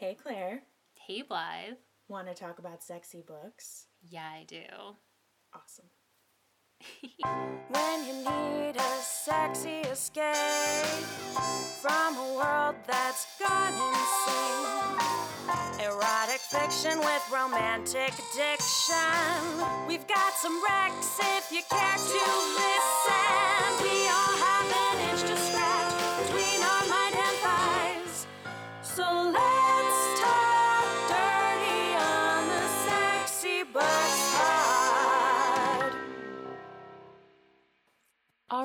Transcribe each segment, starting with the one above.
Hey, Claire. Hey, Blythe. Want to talk about sexy books? Yeah, I do. Awesome. When you need a sexy escape from a world that's gone insane. Erotic fiction with romantic addiction. We've got some Rex if you care to listen. We all have an itch to scratch between our mind and thighs. So let's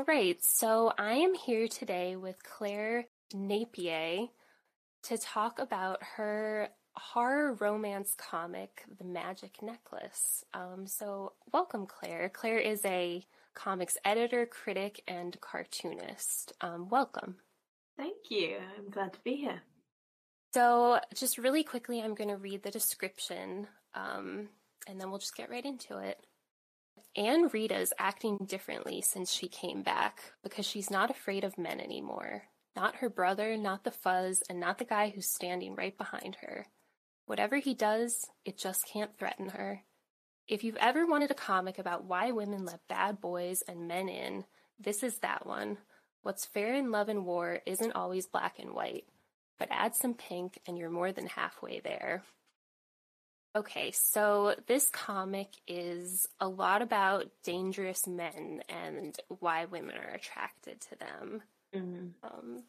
All right, so I am here today with Claire Napier to talk about her horror romance comic, The Magic Necklace. Um, so, welcome, Claire. Claire is a comics editor, critic, and cartoonist. Um, welcome. Thank you. I'm glad to be here. So, just really quickly, I'm going to read the description um, and then we'll just get right into it. Ann-Rita's acting differently since she came back because she's not afraid of men anymore. Not her brother, not the fuzz, and not the guy who's standing right behind her. Whatever he does, it just can't threaten her. If you've ever wanted a comic about why women let bad boys and men in, this is that one. What's fair in love and war isn't always black and white, but add some pink and you're more than halfway there. Okay, so this comic is a lot about dangerous men and why women are attracted to them. Mm-hmm. Um,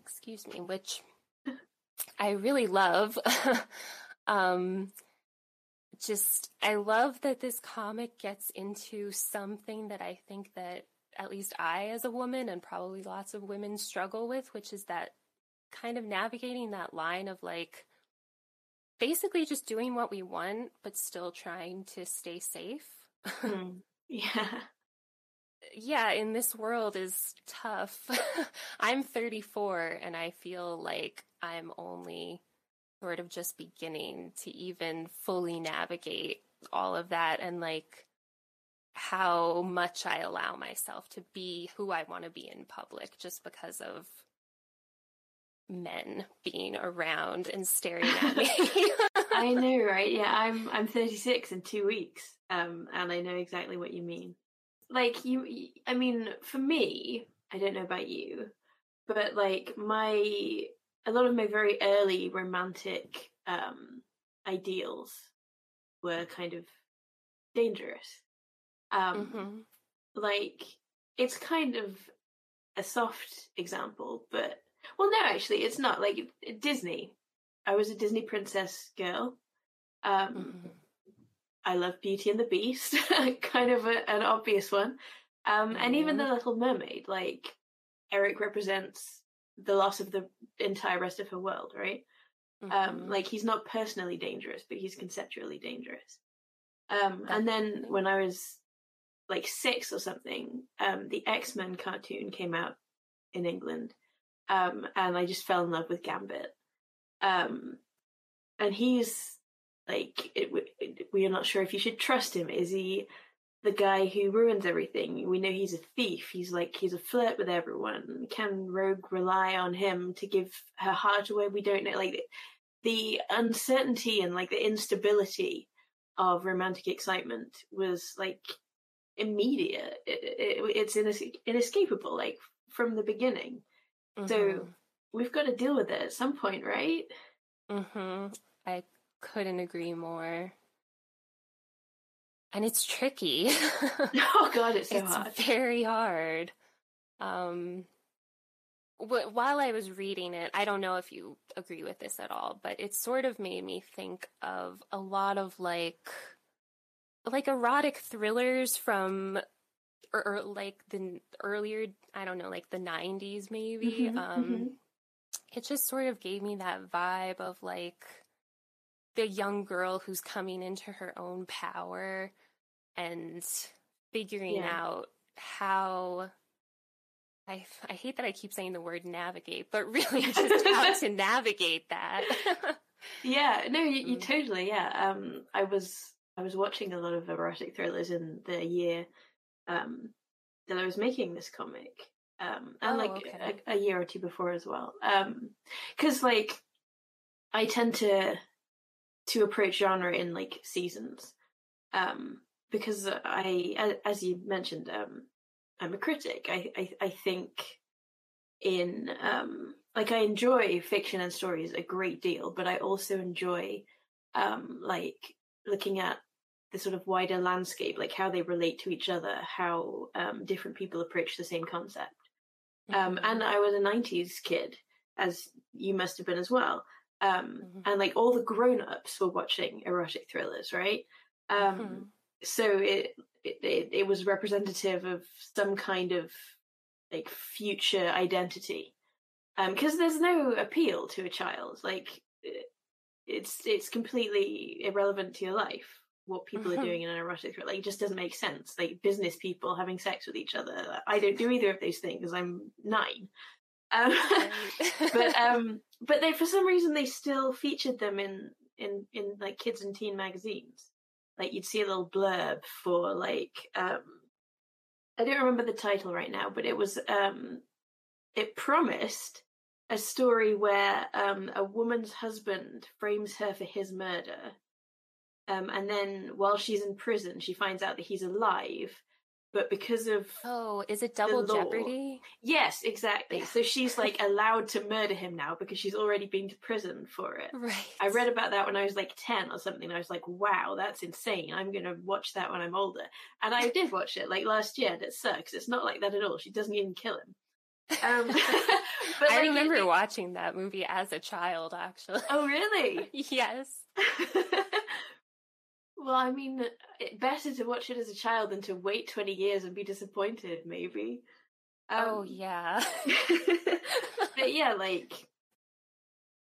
excuse me, which I really love. um, just, I love that this comic gets into something that I think that at least I, as a woman, and probably lots of women struggle with, which is that kind of navigating that line of like, basically just doing what we want, but still trying to stay safe. Mm. Yeah. yeah, in this world is tough. I'm 34 and I feel like I'm only sort of just beginning to even fully navigate all of that and like how much I allow myself to be who I want to be in public just because of men being around and staring at me. I know, right? Yeah, I'm I'm 36 in 2 weeks. Um and I know exactly what you mean. Like you I mean, for me, I don't know about you, but like my a lot of my very early romantic um ideals were kind of dangerous. Um Mhm. like it's kind of a soft example, but well, no, actually, it's not. Like Disney, I was a Disney princess girl. Um, Mhm. I love Beauty and the Beast, kind of a, an obvious one. Um, and even. The Little Mermaid, like Eric represents the loss of the entire rest of her world, right? Um, Mhm. like he's not personally dangerous, but he's conceptually dangerous. Um, and then when I was like six or something, um, the X Men cartoon came out in England, um, and I just fell in love with Gambit. Um, and he's like, it, we are not sure if you should trust him. Is he the guy who ruins everything? We know he's a thief. He's like he's a flirt with everyone. Can Rogue rely on him to give her heart away? We don't know. Like the uncertainty and like the instability of romantic excitement was like immediate. It, it, it's ines- inescapable, like from the beginning. So Mhm. we've got to deal with it at some point, right? Mm-hmm. I couldn't agree more. And it's tricky. Oh God, it's so it's hard. very hard. Um, wh- while I was reading it, I don't know if you agree with this at all, but it sort of made me think of a lot of like, like erotic thrillers from, or, or like the earlier, I don't know, like the '90s maybe. Mhm, um, mhm. it just sort of gave me that vibe of like the young girl who's coming into her own power and figuring Yeah. out how I, I hate that I keep saying the word navigate, but really just how to navigate that. Yeah, no, you, you Mm. totally. Yeah, um, I was I was watching a lot of erotic thrillers in the year um, that I was making this comic, um, and Oh, like okay. a, a year or two before as well. Because like I tend to to approach genre in like seasons, um, because I, as you mentioned, um, I'm a critic. I I, I think in um, like I enjoy fiction and stories a great deal, but I also enjoy um, like looking at the sort of wider landscape, like how they relate to each other, how um, different people approach the same concept. Um, Mhm. and I was a '90s kid, as you must have been as well. Um, Mhm. And like all the grown-ups were watching erotic thrillers, right? Um, Mhm. So it, it it it was representative of some kind of like future identity, because there's no appeal to a child. Like it's it's completely irrelevant to your life what people are doing in an erotic thriller. Like, it just doesn't make sense. Like business people having sex with each other. I don't do either of those things. I'm nine. Um, but um, but they for some reason they still featured them in in in like kids and teen magazines. Like you'd see a little blurb for like um, I don't remember the title right now, but it was um, it promised a story where um, a woman's husband frames her for his murder. Um, and then while she's in prison, she finds out that he's alive, but because of oh, is it Double. Jeopardy? yes, exactly. So she's like allowed to murder him now because she's already been to prison for it. Right. I read about that when I was like 10 or something. And I was like, wow, that's insane. I'm going to watch that when I'm older. And I did watch it like last year. And it sucks. It's not like that at all. She doesn't even kill him. Um, but I like, remember it- watching that movie as a child, actually. Oh, really? yes. Well, I mean, it, better to watch it as a child than to wait 20 years and be disappointed, maybe. oh, Um, yeah. but yeah, like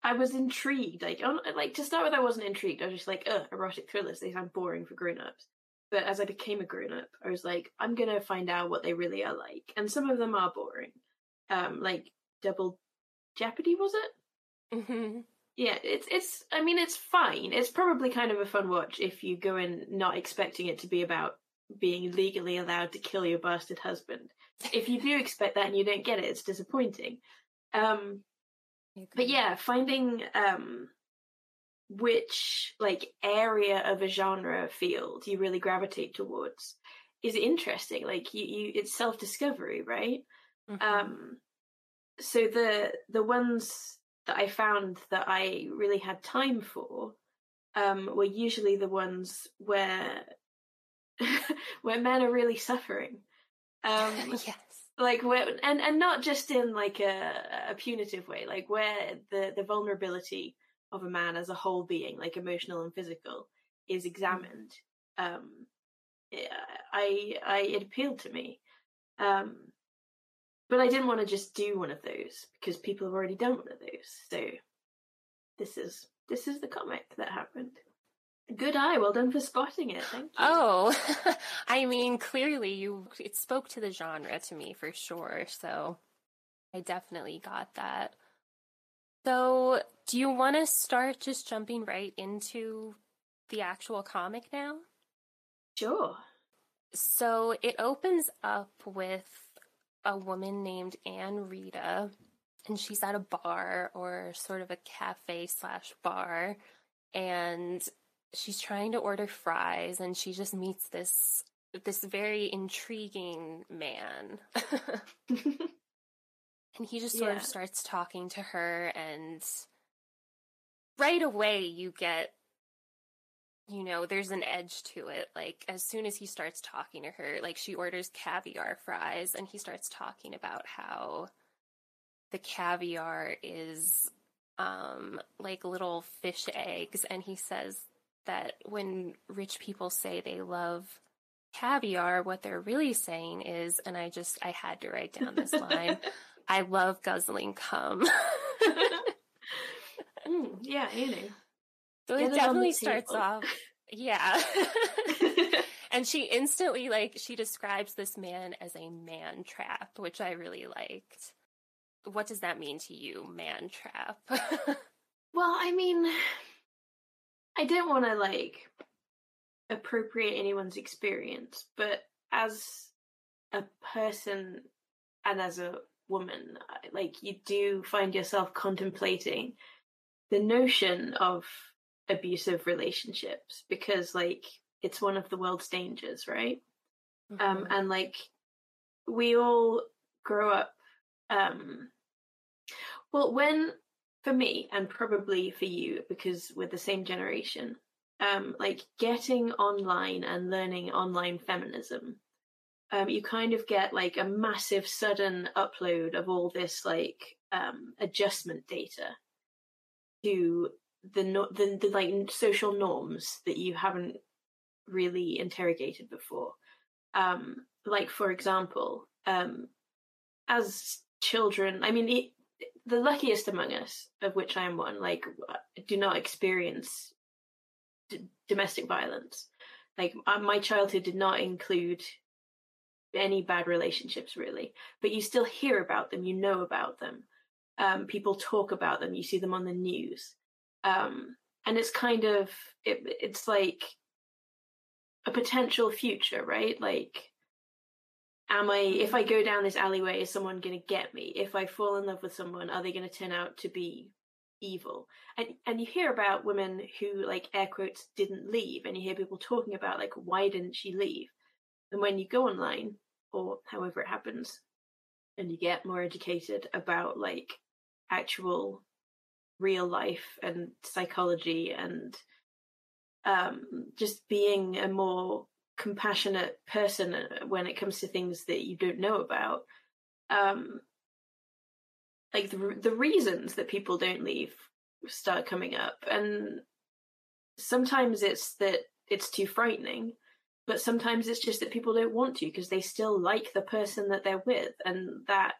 I was intrigued. Like, on, like to start with, I wasn't intrigued. I was just like, "Ugh, erotic thrillers. They sound boring for grown-ups." But as I became a grown-up, I was like, "I'm gonna find out what they really are like." And some of them are boring. Um, like Double Jeopardy was it? hmm Yeah, it's it's. I mean, it's fine. It's probably kind of a fun watch if you go in not expecting it to be about being legally allowed to kill your bastard husband. If you do expect that and you don't get it, it's disappointing. Um, but yeah, finding um which like area of a genre field you really gravitate towards is interesting. Like you, you it's self discovery, right? Mhm. Um so the the ones that I found that I really had time for um were usually the ones where where men are really suffering. Um yes. like where and and not just in like a, a punitive way like where the the vulnerability of a man as a whole being like emotional and physical is examined um i i it appealed to me um but i didn't want to just do one of those because people have already done one of those so this is this is the comic that happened good eye well done for spotting it thank you Oh, I mean, clearly you it spoke to the genre to me for sure. So I definitely got that. So, do you want to start just jumping right into the actual comic now? sure So, it opens up with a woman named Ann-Rita, and she's at a bar or sort of a cafe slash bar, and she's trying to order fries, and she just meets this this very intriguing man. and he just sort Yeah. of starts talking to her and right away you get you know there's an edge to it. Like as soon as he starts talking to her like she orders caviar fries and he starts talking about how the caviar is um like little fish eggs. And he says that when rich people say they love caviar what they're really saying is and I just I had to write down this line I love guzzling cum. Mm, yeah know so Get it it on the definitely starts off yeah. and she instantly like she describes this man as a man trap, which I really liked. What does that mean to you, man trap? Well, I mean, I didn't want to like appropriate anyone's experience, but as a person and as a woman, like you do find yourself contemplating the notion of abusive relationships because like it's one of the world's dangers, right? Um, Mhm. and like we all grow up. Um, well, when for me and probably for you because we're the same generation, um, like getting online and learning online feminism, um, you kind of get like a massive sudden upload of all this like um, adjustment data to the, the the like social norms that you haven't really interrogated before. Um, like for example, um, as children, I mean, it, the luckiest among us, of which I am one, like do not experience d- domestic violence. Like uh, my childhood did not include any bad relationships really, but you still hear about them, you know about them. Um, people talk about them, you see them on the news. Um, and it's kind of, it, it's like a potential future, right? Like, am I, if I go down this alleyway, is someone going to get me? If I fall in love with someone, are they going to turn out to be evil? And, and you hear about women who, like, air quotes, didn't leave, and you hear people talking about, like, why didn't she leave? And when you go online, or however it happens, and you get more educated about, like, actual real life and psychology and um, just being a more compassionate person uh, when it comes to things that you don't know about. Um, like the the reasons that people don't leave start coming up, and sometimes it's that it's too frightening, but sometimes it's just that people don't want to because they still like the person that they're with, and that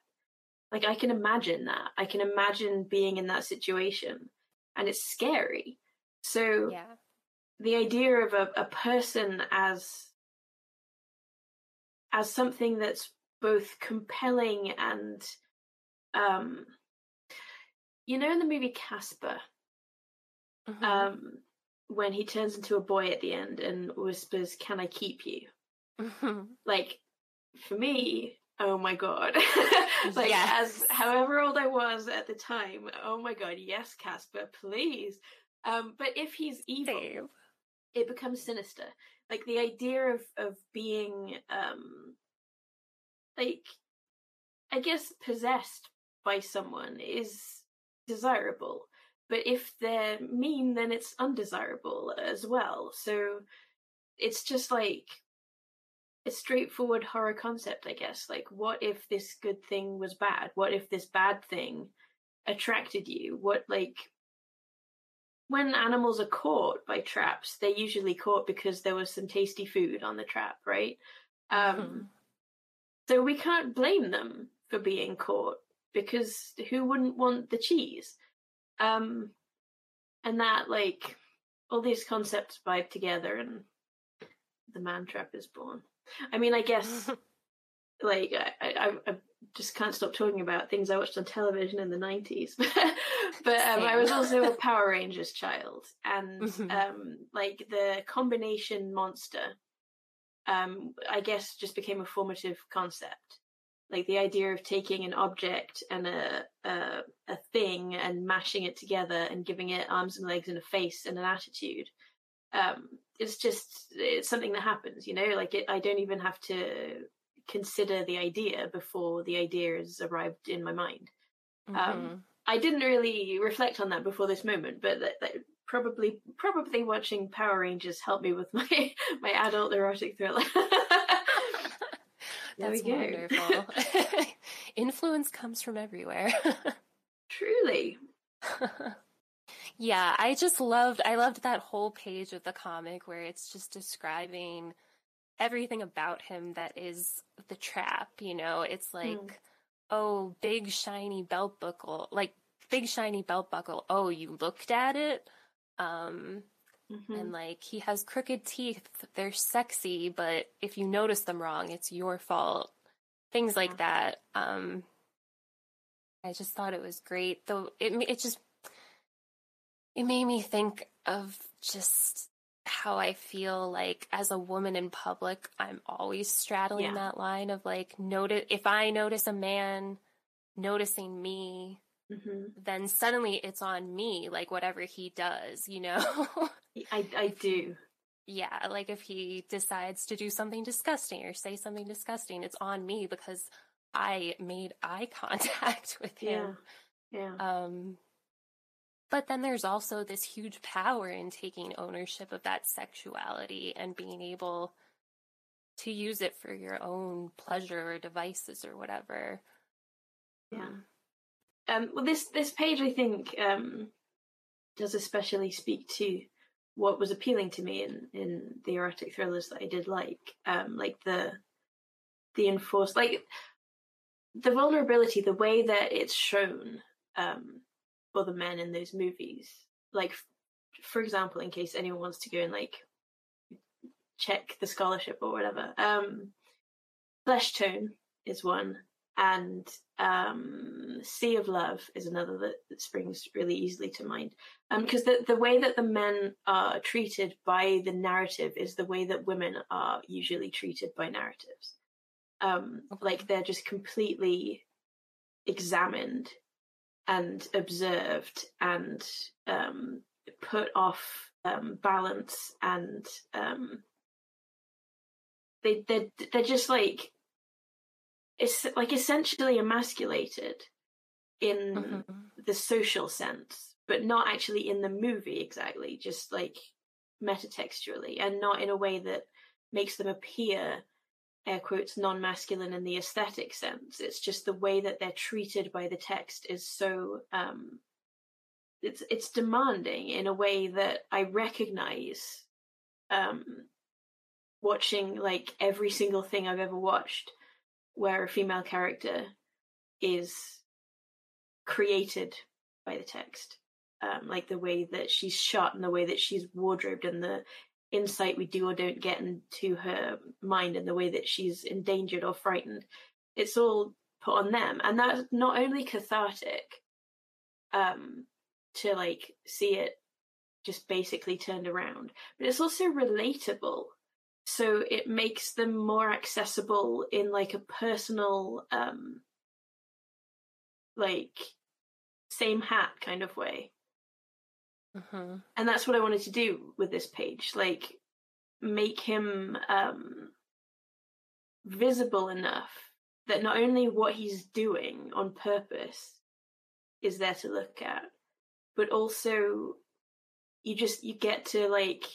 like I can imagine that I can imagine being in that situation, and it's scary. So yeah. the idea of a, a person as as something that's both compelling and um you know in the movie Casper Mhm. um when he turns into a boy at the end and whispers can I keep you Mhm. like for me oh my god like Yes. as however old I was at the time oh my god yes Casper please um but if he's evil it becomes sinister. Like the idea of of being um like I guess possessed by someone is desirable. But if they're mean then it's undesirable as well. So it's just like a straightforward horror concept, I guess. Like what if this good thing was bad? What if this bad thing attracted you? What like when animals are caught by traps, they're usually caught because there was some tasty food on the trap, right? Um, Mhm. So we can't blame them for being caught because who wouldn't want the cheese? Um, and that, like, all these concepts vibe together and the man trap is born. I mean, I guess, like, I, I, I just can't stop talking about things I watched on television in the 90s. but um, I was also a Power Rangers child. And, Mhm. um, like, the combination monster um, I guess just became a formative concept. Like the idea of taking an object and a, a a thing and mashing it together and giving it arms and legs and a face and an attitude. Um, it's just it's something that happens, you know. Like it, I don't even have to consider the idea before the idea has arrived in my mind. Um, Mhm. I didn't really reflect on that before this moment, but that, that probably probably watching Power Rangers helped me with my my adult erotic thriller. There That's we go. wonderful. Influence comes from everywhere. Truly, yeah, I just loved I loved that whole page of the comic where it's just describing everything about him that is the trap, you know. It's like oh, big shiny belt buckle, like big shiny belt buckle. Oh, you looked at it? Um Mhm. and like he has crooked teeth. They're sexy, but if you notice them wrong, it's your fault. Things like that. Um I just thought it was great. Though it it just it made me think of just how I feel like as a woman in public, I'm always straddling Yeah. that line of like notice if I notice a man noticing me, hmm then suddenly it's on me, like whatever he does, you know? I I do. yeah, like if he decides to do something disgusting or say something disgusting, it's on me because I made eye contact with him. Yeah. Yeah. Um, but then there's also this huge power in taking ownership of that sexuality and being able to use it for your own pleasure or devices or whatever. Yeah. Um, well, this this page I think um, does especially speak to what was appealing to me in in the erotic thrillers that I did like, um, like the the enforced, like the vulnerability, the way that it's shown um, for the men in those movies. Like, for example, in case anyone wants to go and like check the scholarship or whatever, um, Flesh Tone is one and um, Sea of Love is another that, that springs really easily to mind. Um, because the the way that the men are treated by the narrative is the way that women are usually treated by narratives. Um, like they're just completely examined and observed and um, put off um, balance and um, they they they're just like it's like essentially emasculated in Mhm. the social sense, but not actually in the movie exactly, just like metatextually, and not in a way that makes them appear, air quotes, non masculine in the aesthetic sense. It's just the way that they're treated by the text is so um it's it's demanding in a way that I recognize um watching like every single thing I've ever watched where a female character is created by the text. Um, like the way that she's shot and the way that she's wardrobed and the insight we do or don't get into her mind and the way that she's endangered or frightened. It's all put on them. And that's not only cathartic, um, to like see it just basically turned around, but it's also relatable so it makes them more accessible in like a personal um like same hat kind of way Mhm. and that's what i wanted to do with this page like make him um visible enough that not only what he's doing on purpose is there to look at but also you just you get to like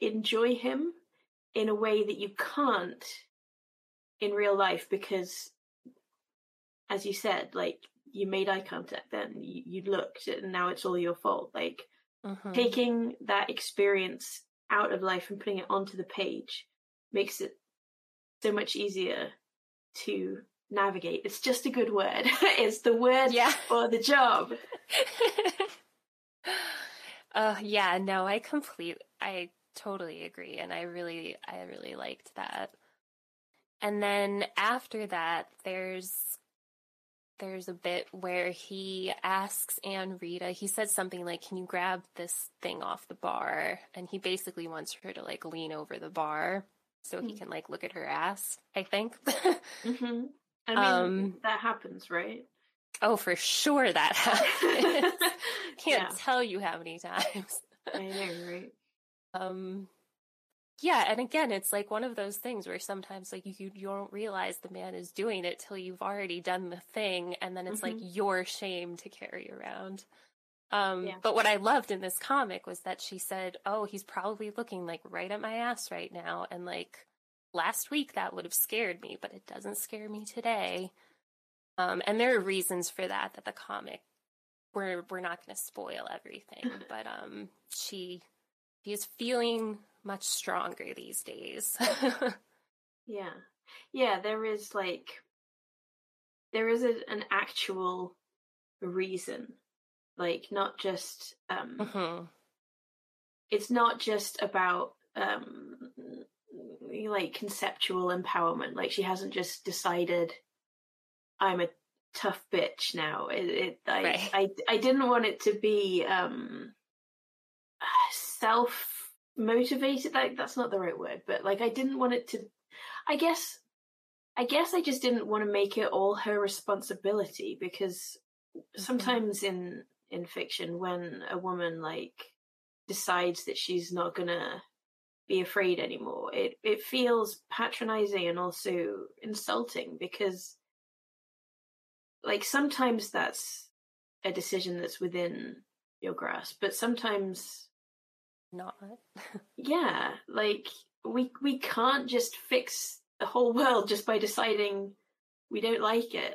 enjoy him in a way that you can't in real life because as you said like you made eye contact then you, you looked and now it's all your fault like Mhm. taking that experience out of life and putting it onto the page makes it so much easier to navigate it's just a good word it's the word Yeah. for the job uh yeah, no, I complete I totally agree and I really I really liked that. And then after that there's there's a bit where he asks Ann-Rita, he said something like, Can you grab this thing off the bar? And he basically wants her to like lean over the bar so he Hmm. can like look at her ass, I think. hmm i mean Um, that happens right oh, for sure that happens. Can't Yeah. tell you how many times. i know right Um, yeah, and again, it's like one of those things where sometimes like you you don't realize the man is doing it till you've already done the thing, and then it's like your shame to carry around. Um, Yeah. but what I loved in this comic was that she said, "Oh, he's probably looking like right at my ass right now," and like last week that would have scared me, but it doesn't scare me today. Um, and there are reasons for that. That the comic we're we're not going to spoil everything, but um, she she is feeling much stronger these days. Yeah. Yeah, there is like there is a, an actual reason. Like not just um Mhm. it's not just about um like conceptual empowerment. Like she hasn't just decided I'm a tough bitch now. It, it I, Right. I I didn't want it to be um self motivated like that's not the right word but like i didn't want it to i guess i guess i just didn't want to make it all her responsibility because mm-hmm. sometimes in in fiction when a woman like decides that she's not gonna be afraid anymore it it feels patronizing and also insulting because like sometimes that's a decision that's within your grasp but sometimes Not. yeah like we we can't just fix the whole world just by deciding we don't like it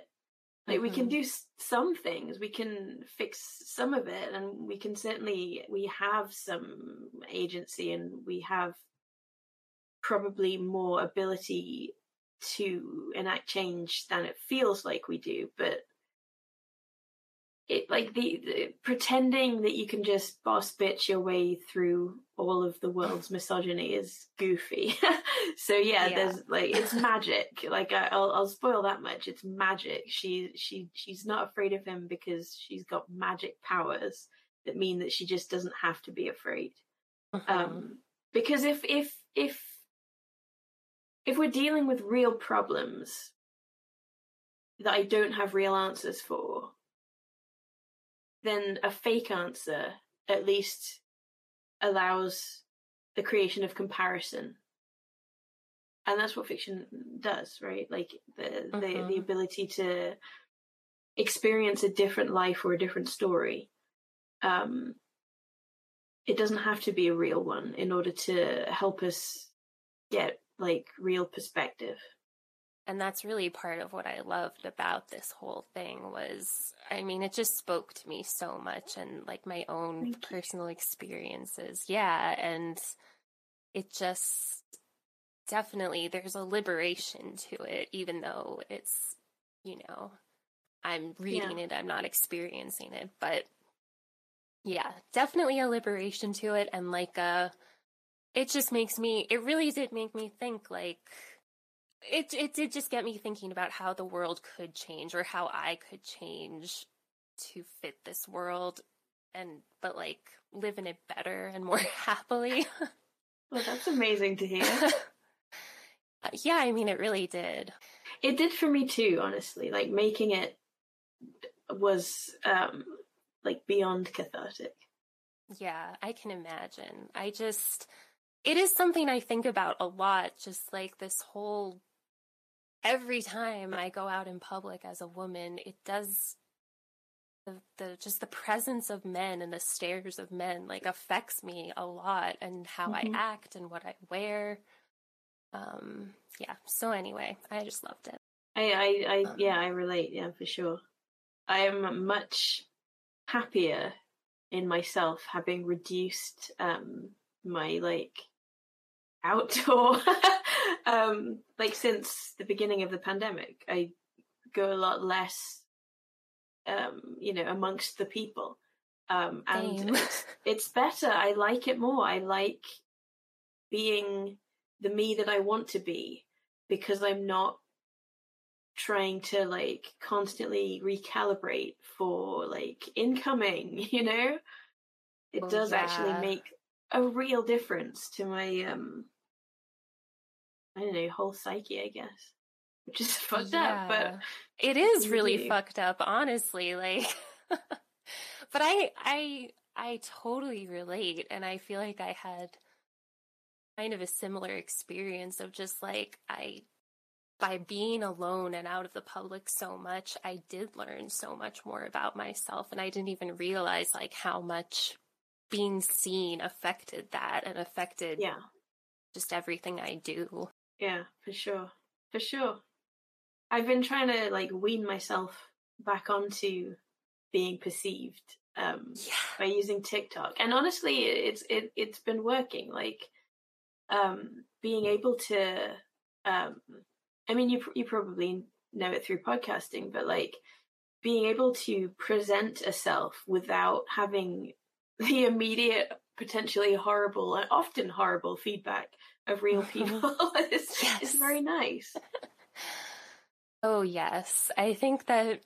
like we can Mhm. do some things we can fix some of it and we can certainly we have some agency and we have probably more ability to enact change than it feels like we do but it like the, the pretending that you can just boss bitch your way through all of the world's misogyny is goofy. So yeah, Yeah. there's like it's magic. Like I, I'll, I'll spoil that much. It's magic. She she she's not afraid of him because she's got magic powers that mean that she just doesn't have to be afraid. Mhm. um because if if if if we're dealing with real problems that I don't have real answers for, then a fake answer at least allows the creation of comparison. And that's what fiction does, right? Like the the, the Mhm. ability to experience a different life or a different story. Um, it doesn't have to be a real one in order to help us get like real perspective. And that's really part of what I loved about this whole thing was I mean it just spoke to me so much and like my own Thank you. personal experiences. Yeah, and it just definitely there's a liberation to it even though it's you know I'm reading it, I'm not experiencing it, but yeah, definitely a liberation to it and like a it just makes me it really did make me think like it it did just get me thinking about how the world could change or how I could change to fit this world and but like live in it better and more happily. Well, that's amazing to hear. yeah, I mean it really did. it did for me too, honestly. Like making it was um like beyond cathartic. Yeah, I can imagine. I just, it is something I think about a lot, just like this whole, every time I go out in public as a woman, it does, the, the just the presence of men and the stares of men like affects me a lot and how Mhm. I act and what I wear. Um, yeah. So anyway, I just loved it. I, I, I Um, yeah, I relate. Yeah, for sure. I am much happier in myself having reduced um my like outdoor um like since the beginning of the pandemic. I go a lot less um you know amongst the people. Um and it's, it's better. I like it more. I like being the me that i want to be because i'm not trying to like constantly recalibrate for like incoming you know? It Oh, does actually make a real difference to my um i don't know whole psyche i guess which is fucked up but it is really fucked up, honestly. Like, but I, I, I totally relate, and I feel like I had kind of a similar experience of just like I, by being alone and out of the public so much, I did learn so much more about myself, and I didn't even realize like how much being seen affected that and affected yeah just everything I do. Yeah, for sure. For sure. I've been trying to like wean myself back onto being perceived um Yeah. by using TikTok. And honestly, it's it it's been working like um being able to um I mean you pr- you probably know it through podcasting, but like being able to present a self without having the immediate potentially horrible and often horrible feedback of real uh-huh. people is, is Yes. very nice. Oh, yes. I think that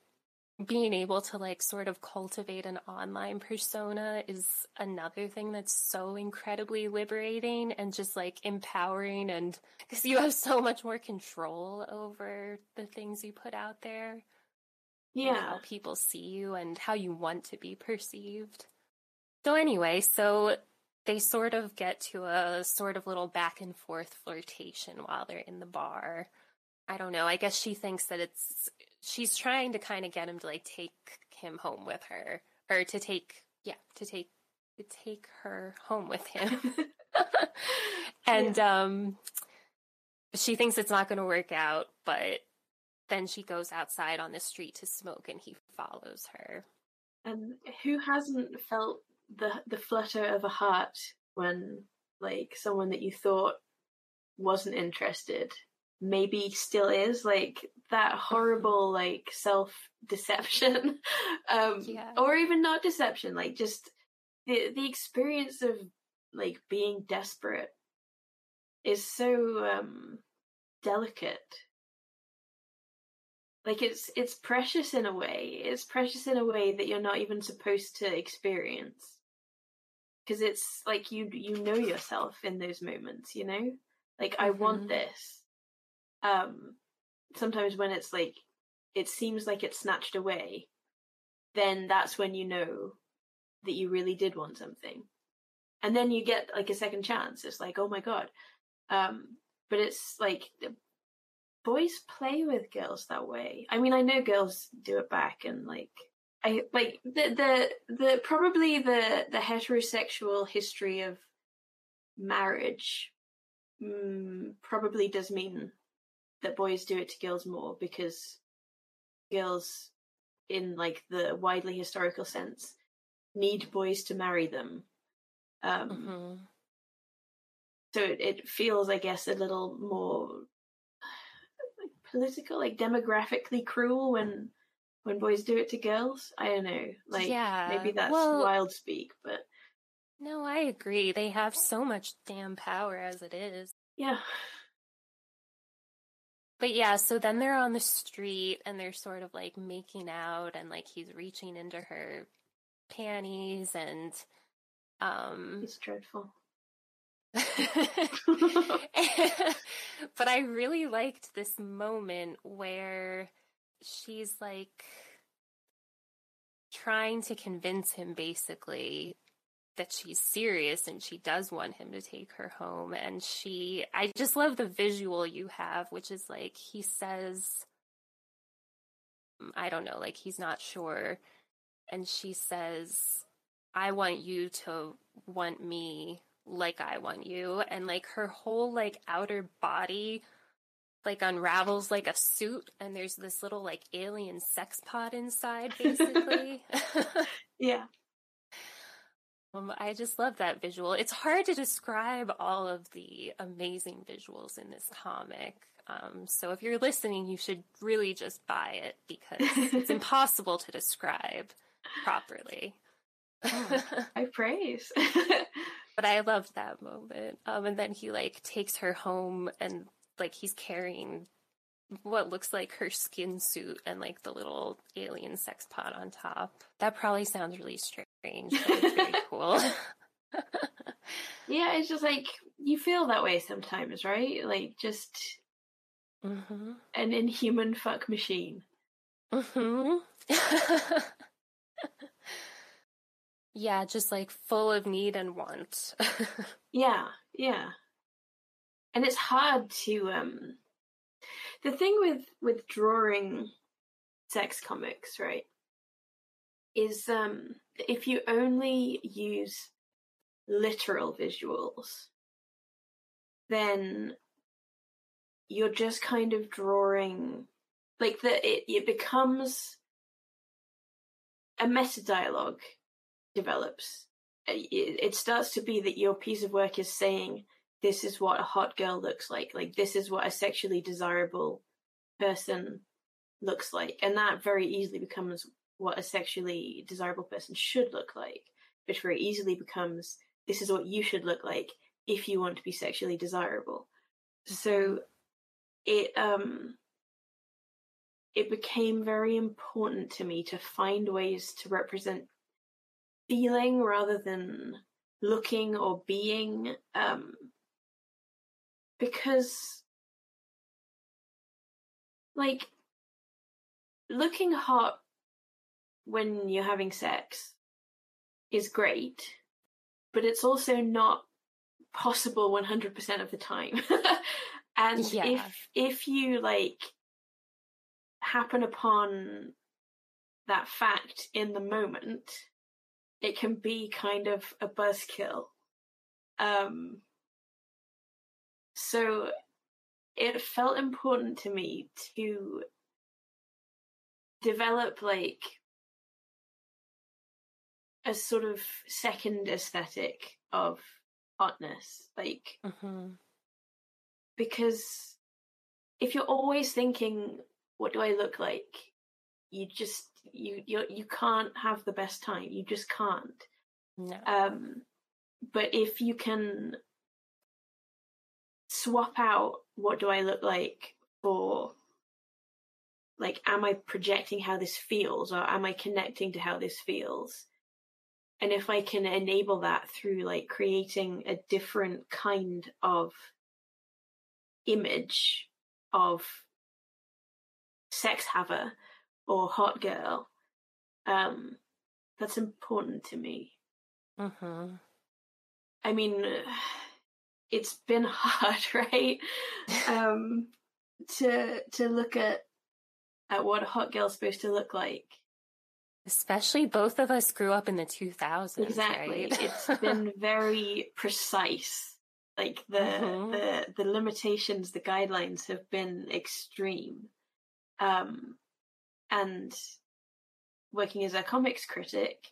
being able to like sort of cultivate an online persona is another thing that's so incredibly liberating and just like empowering and because you have so much more control over the things you put out there. Yeah. how people see you and how you want to be perceived. So anyway, so they sort of get to a sort of little back and forth flirtation while they're in the bar. I don't know. I guess she thinks that it's she's trying to kind of get him to like take him home with her or to take yeah, to take to take her home with him. and um she thinks it's not going to work out, but then she goes outside on the street to smoke and he follows her. And who hasn't felt the the flutter of a heart when like someone that you thought wasn't interested maybe still is like that horrible like self deception um Yeah. or even not deception like just the the experience of like being desperate is so um delicate. Like it's it's precious in a way. It's precious in a way that you're not even supposed to experience because it's like you you know yourself in those moments you know? Like i want Mhm. this. Um sometimes when it's like it seems like it's snatched away then that's when you know that you really did want something. And then you get like a second chance. It's like oh my god. Um but it's like boys play with girls that way. I mean, I know girls do it back, and like, I like the the the probably the the heterosexual history of marriage mm, probably does mean that boys do it to girls more because girls, in like the widely historical sense, need boys to marry them. Um, Mhm. so it, it feels, I guess, a little more like political, like demographically cruel when when boys do it to girls. I don't know, like Yeah, maybe that's well- wild speak, but No, I agree. They have so much damn power as it is. yeah, But yeah, so then they're on the street and they're sort of like making out and like he's reaching into her panties and um it's dreadful. but I really liked this moment where she's like trying to convince him basically that she's serious and she does want him to take her home. And she I just love the visual you have which is like he says mm, I don't know like he's not sure. And she says I want you to want me like I want you. And like her whole like outer body like unravels like a suit and there's this little like alien sex pod inside basically. Yeah, um, I just love that visual. It's hard to describe all of the amazing visuals in this comic. Um, so if you're listening, you should really just buy it because it's impossible to describe properly. I praise. But I loved that moment. Um, and then he like takes her home and like he's carrying what looks like her skin suit and like the little alien sex pod on top. That probably sounds really strange, but it's very cool. yeah, it's just like you feel that way sometimes, right? Like just hmm an inhuman fuck machine. hmm yeah, just like full of need and want. Yeah, yeah. And it's hard to um the thing with with drawing sex comics, right? Is um if you only use literal visuals, then you're just kind of drawing like that it, it becomes a meta dialogue develops it, it starts to be that your piece of work is saying this is what a hot girl looks like. Like this is what a sexually desirable person looks like. And that very easily becomes what a sexually desirable person should look like which very easily becomes this is what you should look like if you want to be sexually desirable. So it um it became very important to me to find ways to represent feeling rather than looking or being um because like looking hot when you're having sex is great, but it's also not possible 100% of the time. and Yeah. if if you like happen upon that fact in the moment, it can be kind of a buzzkill. Um so it felt important to me to develop like a sort of second aesthetic of hotness like hmm because if you're always thinking what do i look like? you just you you you can't have the best time you just can't. No. um but if you can swap out what do i look like for like am i projecting how this feels or am i connecting to how this feels? And if i can enable that through like creating a different kind of image of sex haver or hot girl um that's important to me. Hmm I mean, it's been hard, right? um, to to look at at what a hot girl's supposed to look like. Especially both of us grew up in the 2000s, Exactly, right? it's been very precise. Like the Mhm. the the limitations, the guidelines have been extreme. Um, and working as a comics critic,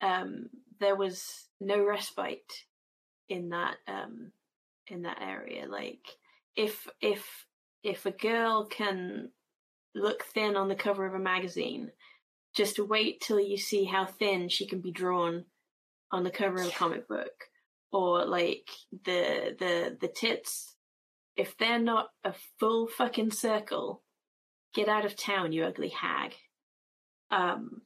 um, there was no respite in that um in that area. Like if if if a girl can look thin on the cover of a magazine, just wait till you see how thin she can be drawn on the cover of a comic book. Or like the the the tits, if they're not a full fucking circle, get out of town, you ugly hag. Um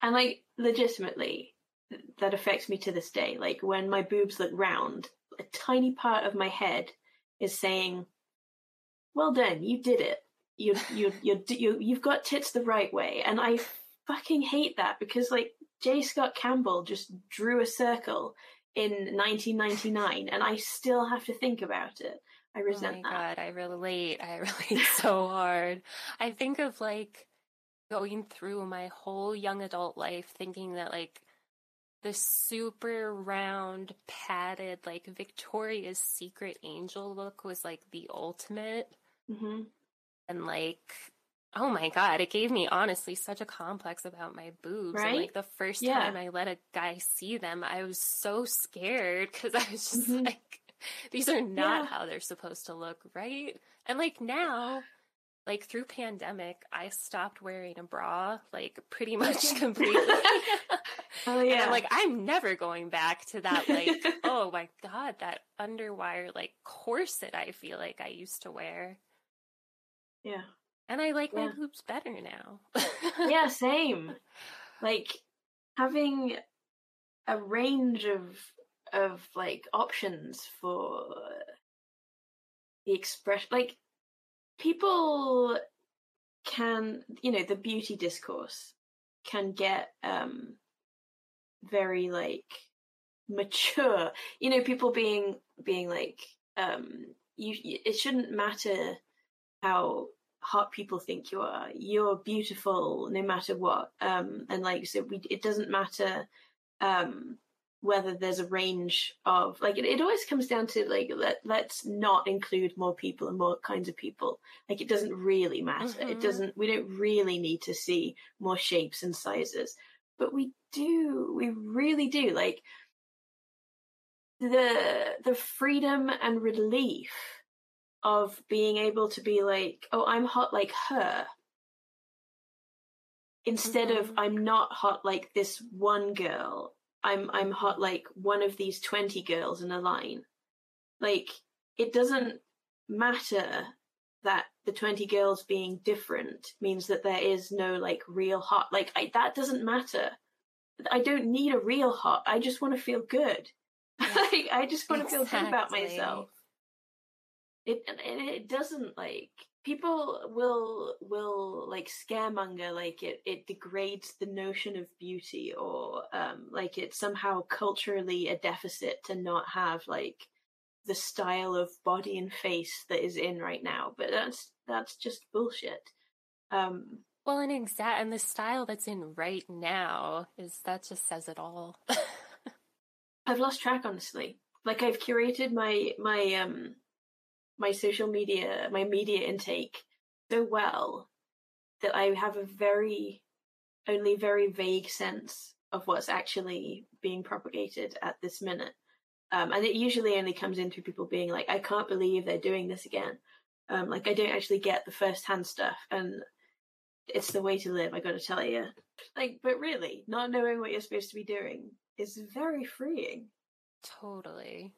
and like legitimately that affects me to this day. Like when my boobs look round, a tiny part of my head is saying, "Well done, you did it. You you you you you've got tits the right way." And I fucking hate that because like J. Scott Campbell just drew a circle in 1999, and I still have to think about it. I Oh resent my that. god, I relate. I relate so hard. I think of like going through my whole young adult life thinking that like the super round, padded, like Victoria's Secret angel look was like the ultimate. hmm And like, oh my god, it gave me honestly such a complex about my boobs. Right? And like the first Yeah. time I let a guy see them, I was so scared because I was just Mhm. like, these are not Yeah. how they're supposed to look, right? And like now, like through pandemic, I stopped wearing a bra, like pretty much completely. Oh And yeah, I'm like, I'm never going back to that, like, oh my god, that underwire, like, corset I feel like I used to wear. yeah. And I like my Yeah. boobs better now. yeah, same. Like having a range of of like options for the expression like people can you know the beauty discourse can get um very like mature. You know people being being like um you it shouldn't matter how hot people think you are. You're beautiful no matter what. Um and like so we it doesn't matter um whether there's a range of like it, it always comes down to like let, let's not include more people and more kinds of people. Like it doesn't really matter. It Mhm. doesn't we don't really need to see more shapes and sizes. But we do we really do. Like the the freedom and relief of being able to be like oh i'm hot like her. Instead of Mhm. i'm not hot like this one girl i'm i'm hot like one of these 20 girls in a line. Like it doesn't matter that the 20 girls being different means that there is no like real hot. Like I, that doesn't matter. I don't need a real hot. I just want to feel good. Like i just want to feel good about myself. It and it doesn't like people will will like scaremonger like it it degrades the notion of beauty or um like it's somehow culturally a deficit to not have like the style of body and face that is in right now but that's that's just bullshit. Um well and exact and the style that's in right now is that just says it all. I've lost track honestly. Like i've curated my my um my social media, my media intake so well that I have a very, only very vague sense of what's actually being propagated at this minute. Um, and it usually only comes in through people being like, I can't believe they're doing this again. Um, like I don't actually get the first hand stuff and it's the way to live, I gotta tell you. Like, but really, not knowing what you're supposed to be doing is very freeing. Totally.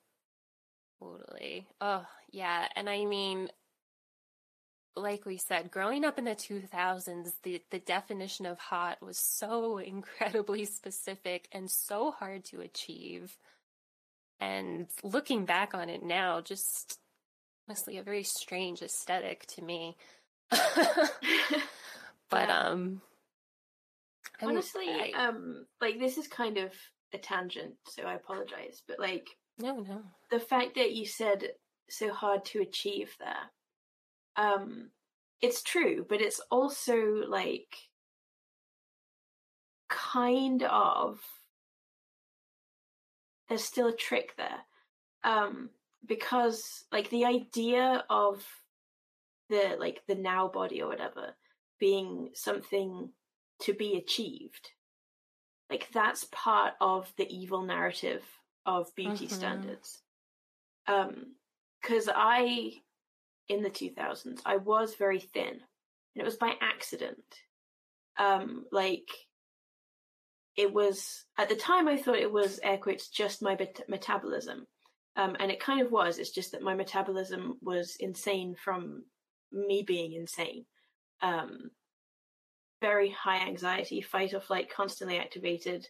Totally. Oh, yeah. And I mean, like we said, growing up in the 2000s, the, the definition of hot was so incredibly specific and so hard to achieve. And looking back on it now, just honestly a very strange aesthetic to me. but, Yeah. um, Honestly, I- um, like this is kind of a tangent, so I apologize. But like no, no. the fact that you said so hard to achieve there, um, it's true, but it's also like kind of there's still a trick there, um, because like the idea of the like the now body or whatever being something to be achieved like that's part of the evil narrative of beauty Mhm. standards. Um because i in the 2000s i was very thin and it was by accident. Um like it was at the time i thought it was air quotes just my bet- metabolism. Um and it kind of was it's just that my metabolism was insane from me being insane. Um very high anxiety, fight or flight, constantly activated,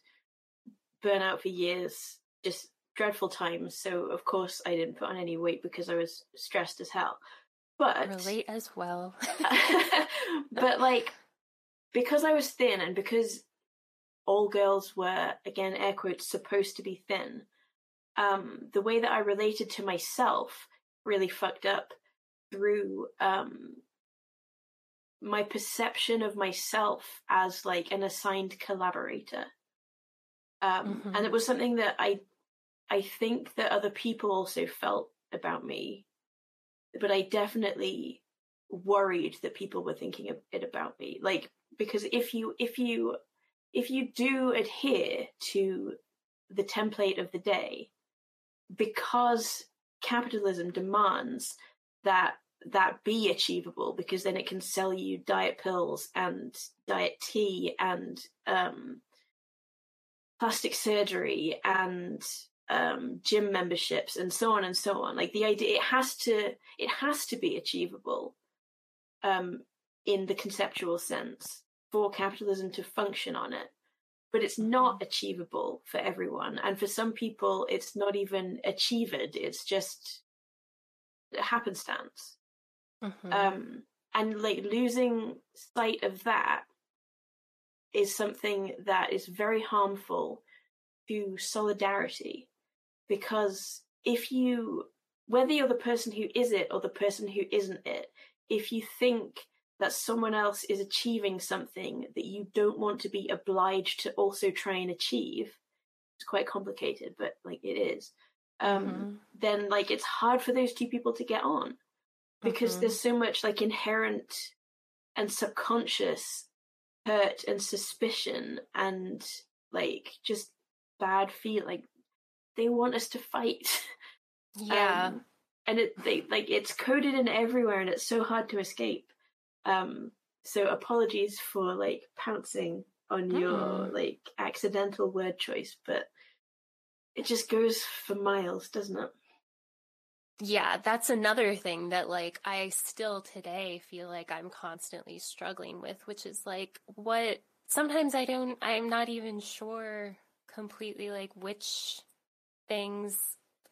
burnout for years, just dreadful times. So of course I didn't put on any weight because I was stressed as hell. But Relate as well. but like because I was thin and because all girls were again air quotes supposed to be thin, um, the way that I related to myself really fucked up through um my perception of myself as like an assigned collaborator. Um Mhm. and it was something that I I think that other people also felt about me. But I definitely worried that people were thinking it about me. Like because if you if you if you do adhere to the template of the day, because capitalism demands that that be achievable because then it can sell you diet pills and diet tea and um plastic surgery and um gym memberships and so on and so on. Like the idea it has to it has to be achievable um in the conceptual sense for capitalism to function on it. But it's not achievable for everyone. And for some people it's not even achieved. It's just a happenstance. Mhm. um and like losing sight of that is something that is very harmful to solidarity because if you whether you're the person who is it or the person who isn't it if you think that someone else is achieving something that you don't want to be obliged to also try and achieve it's quite complicated but like it is um Mhm. then like it's hard for those two people to get on because Mhm. there's so much like inherent and subconscious hurt and suspicion and like just bad feel like they want us to fight yeah. Um, and it they like it's coded in everywhere and it's so hard to escape um so apologies for like pouncing on your Mm. like accidental word choice but it just goes for miles doesn't it Yeah, that's another thing that like I still today feel like I'm constantly struggling with, which is like what sometimes I don't I'm not even sure completely like which things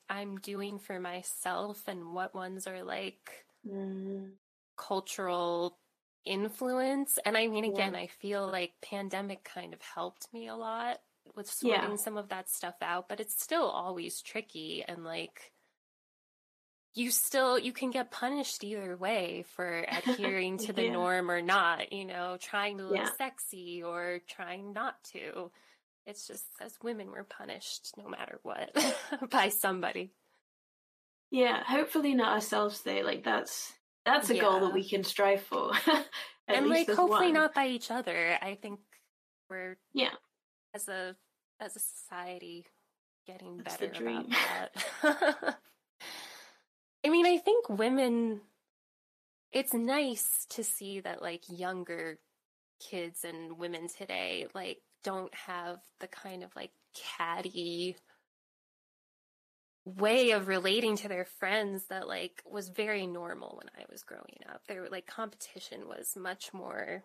I'm doing for myself and what ones are like mm. cultural influence. And I mean, again, Yeah. I feel like pandemic kind of helped me a lot with sorting Yeah. some of that stuff out, but it's still always tricky and like you still you can get punished either way for adhering to the Yeah. norm or not, you know, trying to look Yeah. sexy or trying not to. It's just as women we're punished no matter what by somebody. Yeah, hopefully not ourselves though. Like that's that's a goal that we can strive for. And like hopefully one. not by each other. I think we're Yeah, as a as a society getting That's better about that. I mean, I think women it's nice to see that like younger kids and women today like don't have the kind of like catty way of relating to their friends that like was very normal when I was growing up. There like competition was much more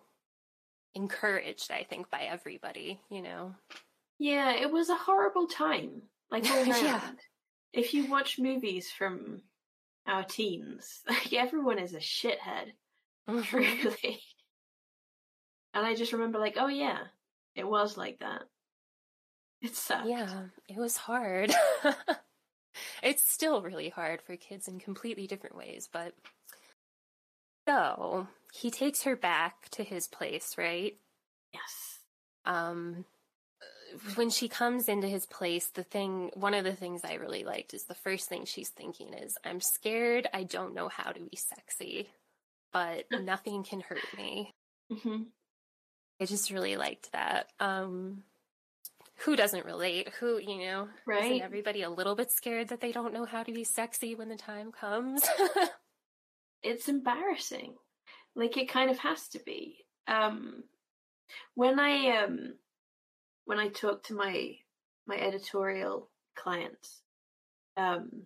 encouraged, I think, by everybody, you know. yeah. It was a horrible time. Like. Yeah. If you watch movies from our teens, like everyone is a shithead. Mm-hmm. Really. And I just remember, like, oh yeah, it was like that. It sucked. Yeah, it was hard. it's still really hard for kids in completely different ways, but so he takes her back to his place, right? Yes. Um when she comes into his place, the thing one of the things I really liked is the first thing she's thinking is I'm scared, I don't know how to be sexy, but nothing can hurt me. hmm I just really liked that. Um who doesn't relate? Who, you know, Right. isn't everybody a little bit scared that they don't know how to be sexy when the time comes? it's embarrassing. Like it kind of has to be. Um when I um when I talk to my my editorial clients, um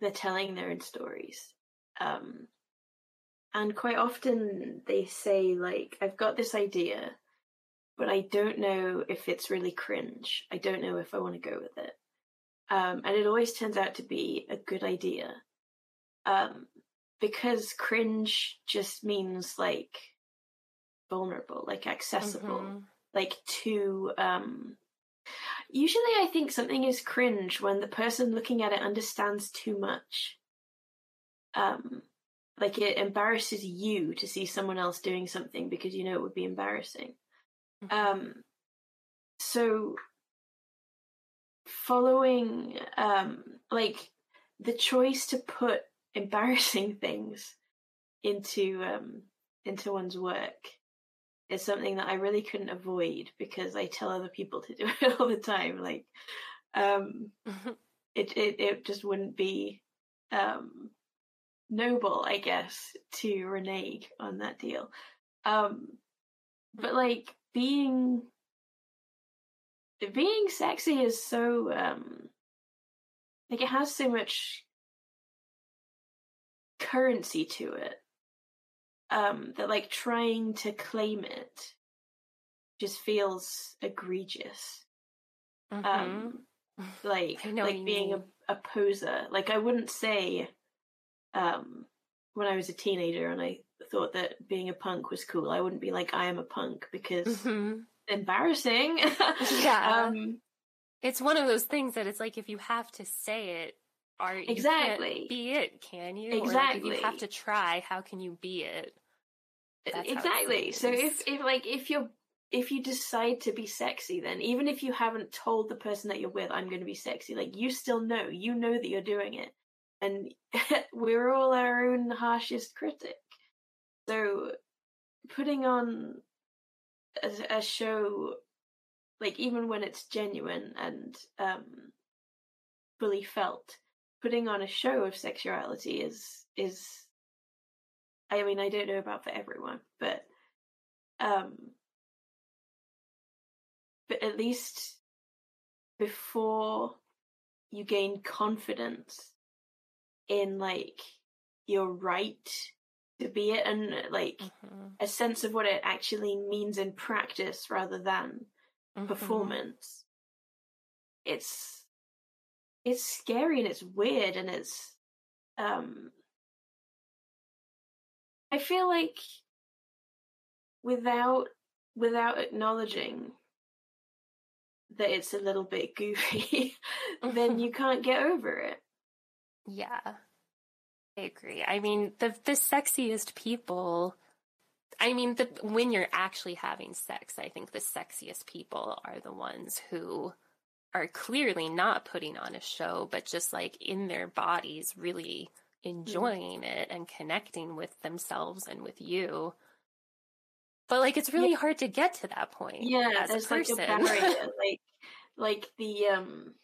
they're telling their own stories. Um and quite often they say like I've got this idea but I don't know if it's really cringe. I don't know if I want to go with it. Um and it always turns out to be a good idea. Um because cringe just means like vulnerable, like accessible, Mhm. like too um usually I think something is cringe when the person looking at it understands too much. Um like it embarrasses you to see someone else doing something because you know it would be embarrassing. Um so following um like the choice to put embarrassing things into um into one's work is something that I really couldn't avoid because I tell other people to do it all the time like um it it, it just wouldn't be um noble I guess to renege on that deal. Um but like being being sexy is so um like it has so much currency to it um that like trying to claim it just feels egregious. Mhm. um like I know what like being a, a poser. Like i wouldn't say um when i was a teenager and i thought that being a punk was cool i wouldn't be like i am a punk because Mhm. embarrassing Yeah. um It's one of those things that it's like if you have to say it, are Exactly. be it? Can you? Or like if Exactly. you have to try, how can you be it? That's exactly so if if like if you're if you decide to be sexy then even if you haven't told the person that you're with i'm going to be sexy like you still know you know that you're doing it and we're all our own harshest critic. So putting on a, a show like even when it's genuine and um fully felt putting on a show of sexuality is is I mean, I don't know about for everyone, but um, but at least before you gain confidence in like your right to be it and like Mhm. a sense of what it actually means in practice rather than Mhm. performance, it's it's scary and it's weird and it's um I feel like without without acknowledging that it's a little bit goofy, then you can't get over it. Yeah. I agree. I mean, the the sexiest people I mean, the when you're actually having sex, I think the sexiest people are the ones who are clearly not putting on a show, but just like in their bodies really enjoying mm. it and connecting with themselves and with you. But like it's really yeah. hard to get to that point. Yeah, there's like a barrier. like like the um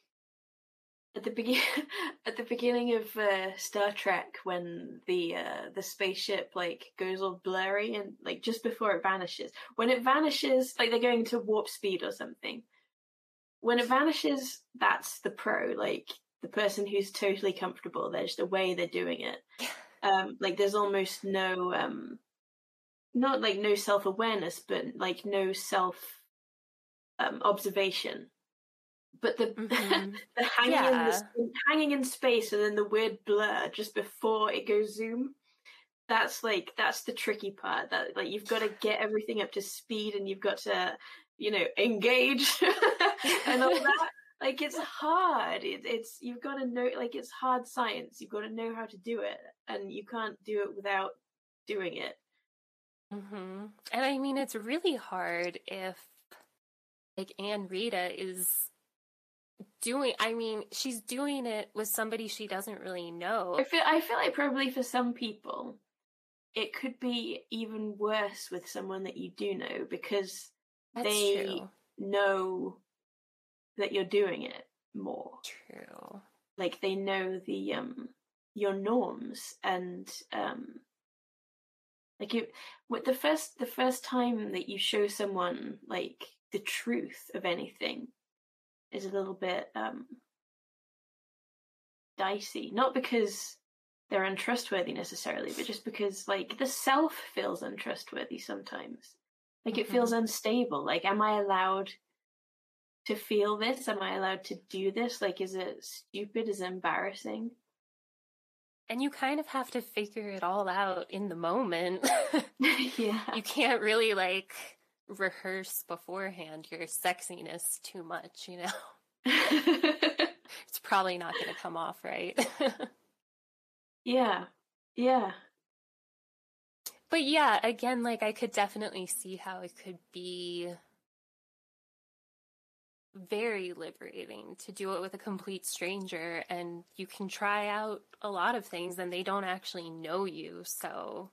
at the begin at the beginning of uh, Star Trek when the uh, the spaceship like goes all blurry and like just before it vanishes. When it vanishes, like they're going to warp speed or something. When it vanishes, that's the pro. Like the person who's totally comfortable. There's the way they're doing it. Um, like there's almost no um, not like no self awareness, but like no self um, observation but the mm-hmm. the hanging yeah. in the hanging in space and then the weird blur just before it goes zoom that's like that's the tricky part that like you've got to get everything up to speed and you've got to you know engage and all that like it's hard it, it's you've got to know like it's hard science you've got to know how to do it and you can't do it without doing it mm-hmm. and i mean it's really hard if like Ann-Rita is doing I mean, she's doing it with somebody she doesn't really know. I feel I feel like probably for some people it could be even worse with someone that you do know because That's they true. know that you're doing it more. True. Like they know the um your norms and um like you with the first the first time that you show someone like the truth of anything is a little bit um, dicey. Not because they're untrustworthy necessarily, but just because like the self feels untrustworthy sometimes. Like it mm-hmm. feels unstable. Like, am I allowed to feel this? Am I allowed to do this? Like, is it stupid? Is it embarrassing? And you kind of have to figure it all out in the moment. yeah. You can't really like rehearse beforehand your sexiness too much, you know? it's probably not going to come off right. yeah. Yeah. But yeah, again, like I could definitely see how it could be very liberating to do it with a complete stranger and you can try out a lot of things and they don't actually know you so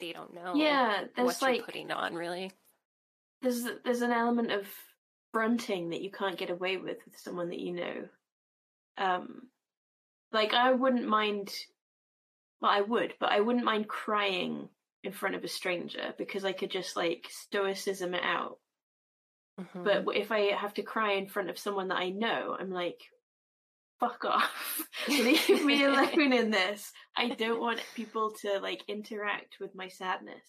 they don't know yeah what like, you're putting on really there's there's an element of fronting that you can't get away with with someone that you know. Um, like I wouldn't mind. Well, I would, but I wouldn't mind crying in front of a stranger because I could just like stoicism it out. Mm-hmm. But if I have to cry in front of someone that I know, I'm like, fuck off. Leave me alone in this. I don't want people to like interact with my sadness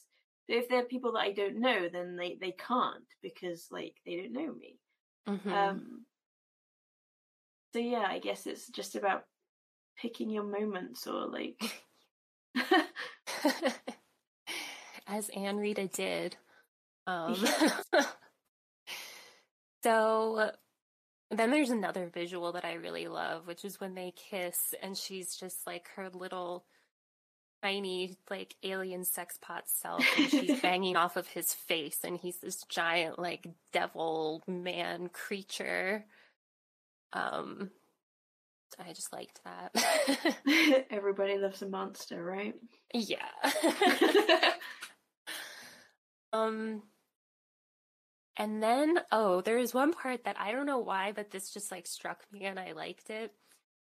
if they're people that I don't know, then they they can't because like they don't know me. Mm-hmm. Um. So yeah, I guess it's just about picking your moments or like. As Ann-Rita did. Um, so then there's another visual that I really love, which is when they kiss and she's just like her little tiny like alien sex pot self and she's banging off of his face and he's this giant like devil man creature. Um i just liked that. Everybody loves a monster right? Yeah. Um and then oh there is one part that i don't know why but this just like struck me and i liked it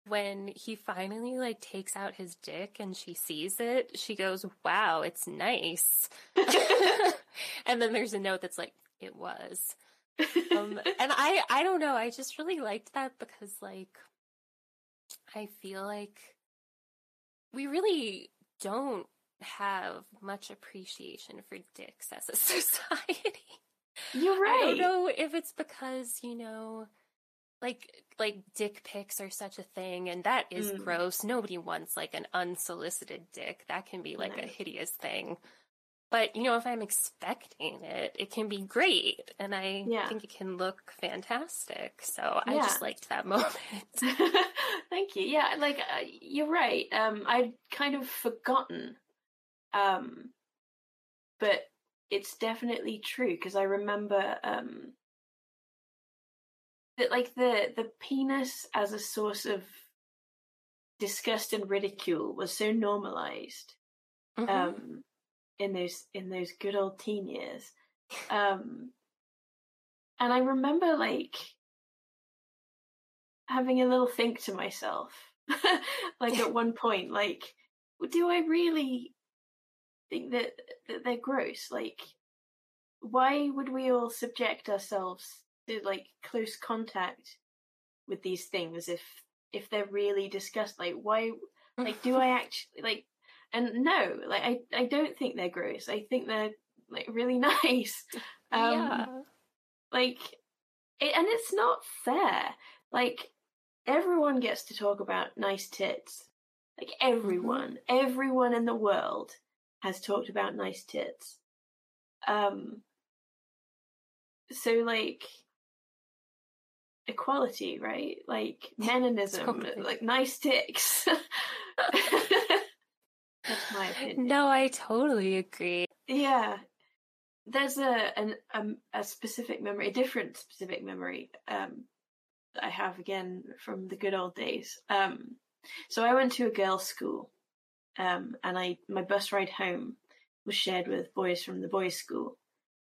when he finally like takes out his dick and she sees it, she goes, "Wow, it's nice." and then there's a note that's like, "It was." Um, and I I don't know, I just really liked that because like I feel like we really don't have much appreciation for dicks as a society. You're right. I don't know if it's because, you know, like like dick pics are such a thing and that is Mm. gross nobody wants like an unsolicited dick that can be like No. a hideous thing but you know if i'm expecting it it can be great and i Yeah. think it can look fantastic so i Yeah. just liked that moment Thank you. Yeah, like uh, you're right. Um, I'd kind of forgotten, um, but it's definitely true because I remember um, that like the the penis as a source of disgust and ridicule was so normalized Mhm. um, in those in those good old teen years. Um, and I remember like having a little think to myself, like at one point, like, do I really think that, that they're gross? Like, why would we all subject ourselves to like close contact with these things if if they're really disgust? Like, why? Like, do I actually like? And no, like I I don't think they're gross. I think they're like really nice. Um, yeah like it, and it's not fair like everyone gets to talk about nice tits like everyone everyone in the world has talked about nice tits. Um so like equality right? Like meninism like nice tits that's my opinion. No i totally agree. Yeah. There's a an um, a specific memory, a different specific memory um, that I have again from the good old days. Um, so I went to a girls' school, um, and I my bus ride home was shared with boys from the boys' school,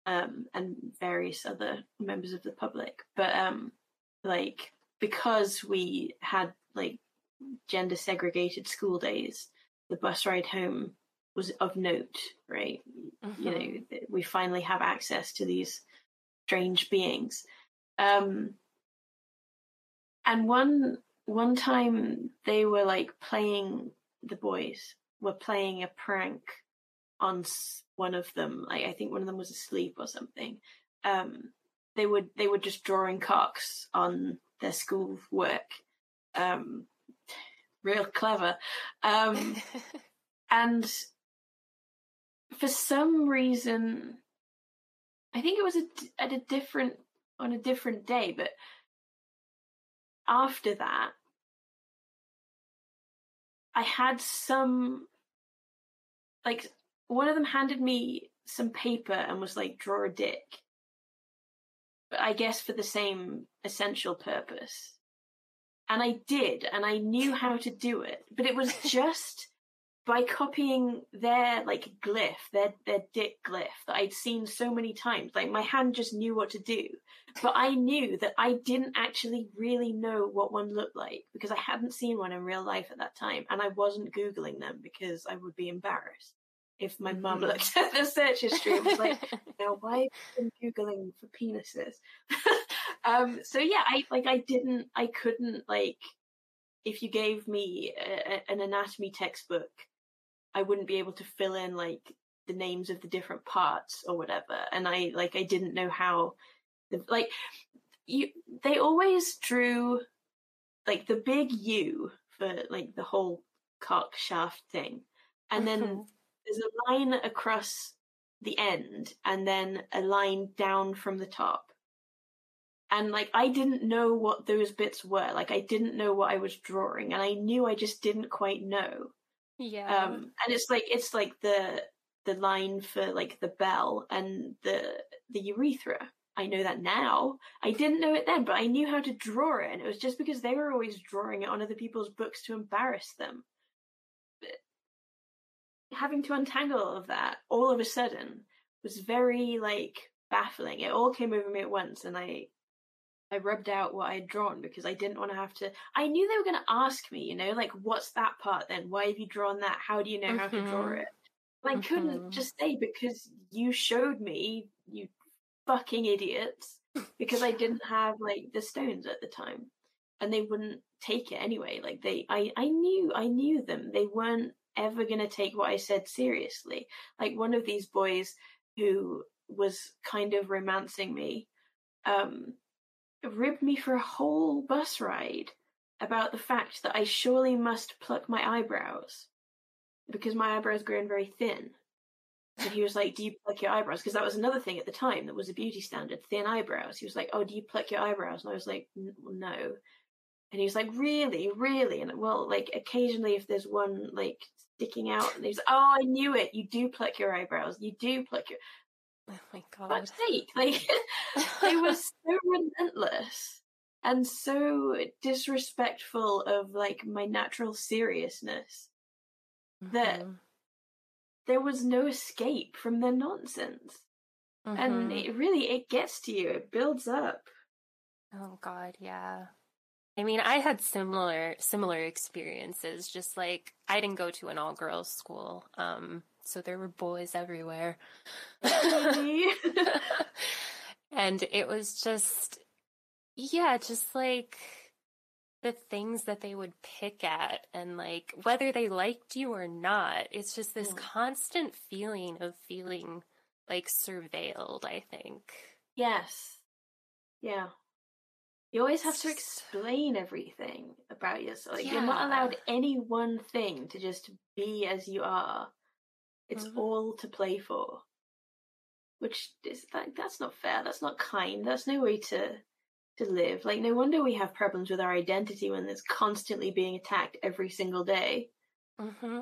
um, and various other members of the public. But um, like because we had like gender segregated school days, the bus ride home was of note, right? You know, we finally have access to these strange beings. Um, and one one time they were like playing the boys were playing a prank on one of them. Like I think one of them was asleep or something. Um, they would they were just drawing cocks on their school work. Um, real clever. Um, and for some reason, I think it was a, at a different on a different day, but after that, I had some like one of them handed me some paper and was like draw a dick, but I guess for the same essential purpose. And I did, and I knew how to do it, but it was just by copying their like glyph, their their dick glyph that I'd seen so many times. Like my hand just knew what to do. But I knew that I didn't actually really know what one looked like because I hadn't seen one in real life at that time and I wasn't Googling them because I would be embarrassed if my mum Mhm. looked at the search history and was like, now why have you been Googling for penises? um so yeah, I like I didn't I couldn't like if you gave me a- an anatomy textbook, I wouldn't be able to fill in like the names of the different parts or whatever. And I like I didn't know how the like you they always drew like the big U for like the whole cock shaft thing. And then Mhm. there's a line across the end and then a line down from the top. And like I didn't know what those bits were. Like I didn't know what I was drawing and I knew I just didn't quite know. Yeah Um and it's like it's like the the line for like the bell and the the urethra. I know that now. I didn't know it then, but I knew how to draw it and it was just because they were always drawing it on other people's books to embarrass them. But having to untangle all of that all of a sudden was very like baffling. It all came over me at once and I I rubbed out what I had drawn because I didn't want to have to. I knew they were going to ask me, you know, like, what's that part then? Why have you drawn that? How do you know how to draw Mhm. it? And I couldn't Mhm. just say because you showed me, you fucking idiots, because I didn't have like the stones at the time, and they wouldn't take it anyway. Like they, I, I knew, I knew them. They weren't ever going to take what I said seriously. Like one of these boys who was kind of romancing me. Um, ribbed me for a whole bus ride about the fact that I surely must pluck my eyebrows because my eyebrows grown very thin. And he was like, Do you pluck your eyebrows? Because that was another thing at the time that was a beauty standard thin eyebrows. He was like, Oh, do you pluck your eyebrows? And I was like, No. And he was like, Really? Really? And well, like, occasionally if there's one like sticking out, and he's like, Oh, I knew it. You do pluck your eyebrows. You do pluck your. Oh my god. Fuck's sake. Like, it was so relentless and so disrespectful of like my natural seriousness that Mhm. there was no escape from their nonsense and Mhm. it really it gets to you it builds up Oh god, yeah. I mean, I had similar similar experiences. Just like I didn't go to an all girls school, um, so there were boys everywhere, and it was just, yeah, just like the things that they would pick at, and like whether they liked you or not. It's just this constant feeling of feeling like surveilled. I think. yes yeah you always have to explain everything about yourself like you're not allowed any one thing to just be as you are it's Mhm. all to play for which is like that's not fair that's not kind that's no way to to live like no wonder we have problems with our identity when it's constantly being attacked every single day Mm-hmm.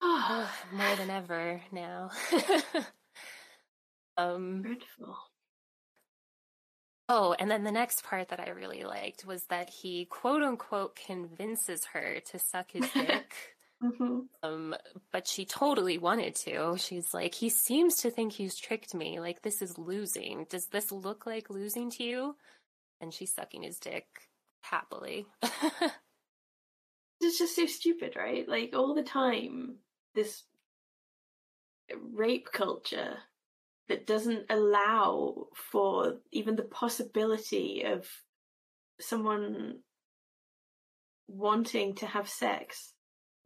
oh more than ever now. um. dreadful Oh, and then the next part that I really liked was that he quote unquote convinces her to suck his dick. Hmm um, but she totally wanted to. She's like, he seems to think he's tricked me. Like this is losing. Does this look like losing to you? And she's sucking his dick happily. it's just so stupid right like all the time this rape culture that doesn't allow for even the possibility of someone wanting to have sex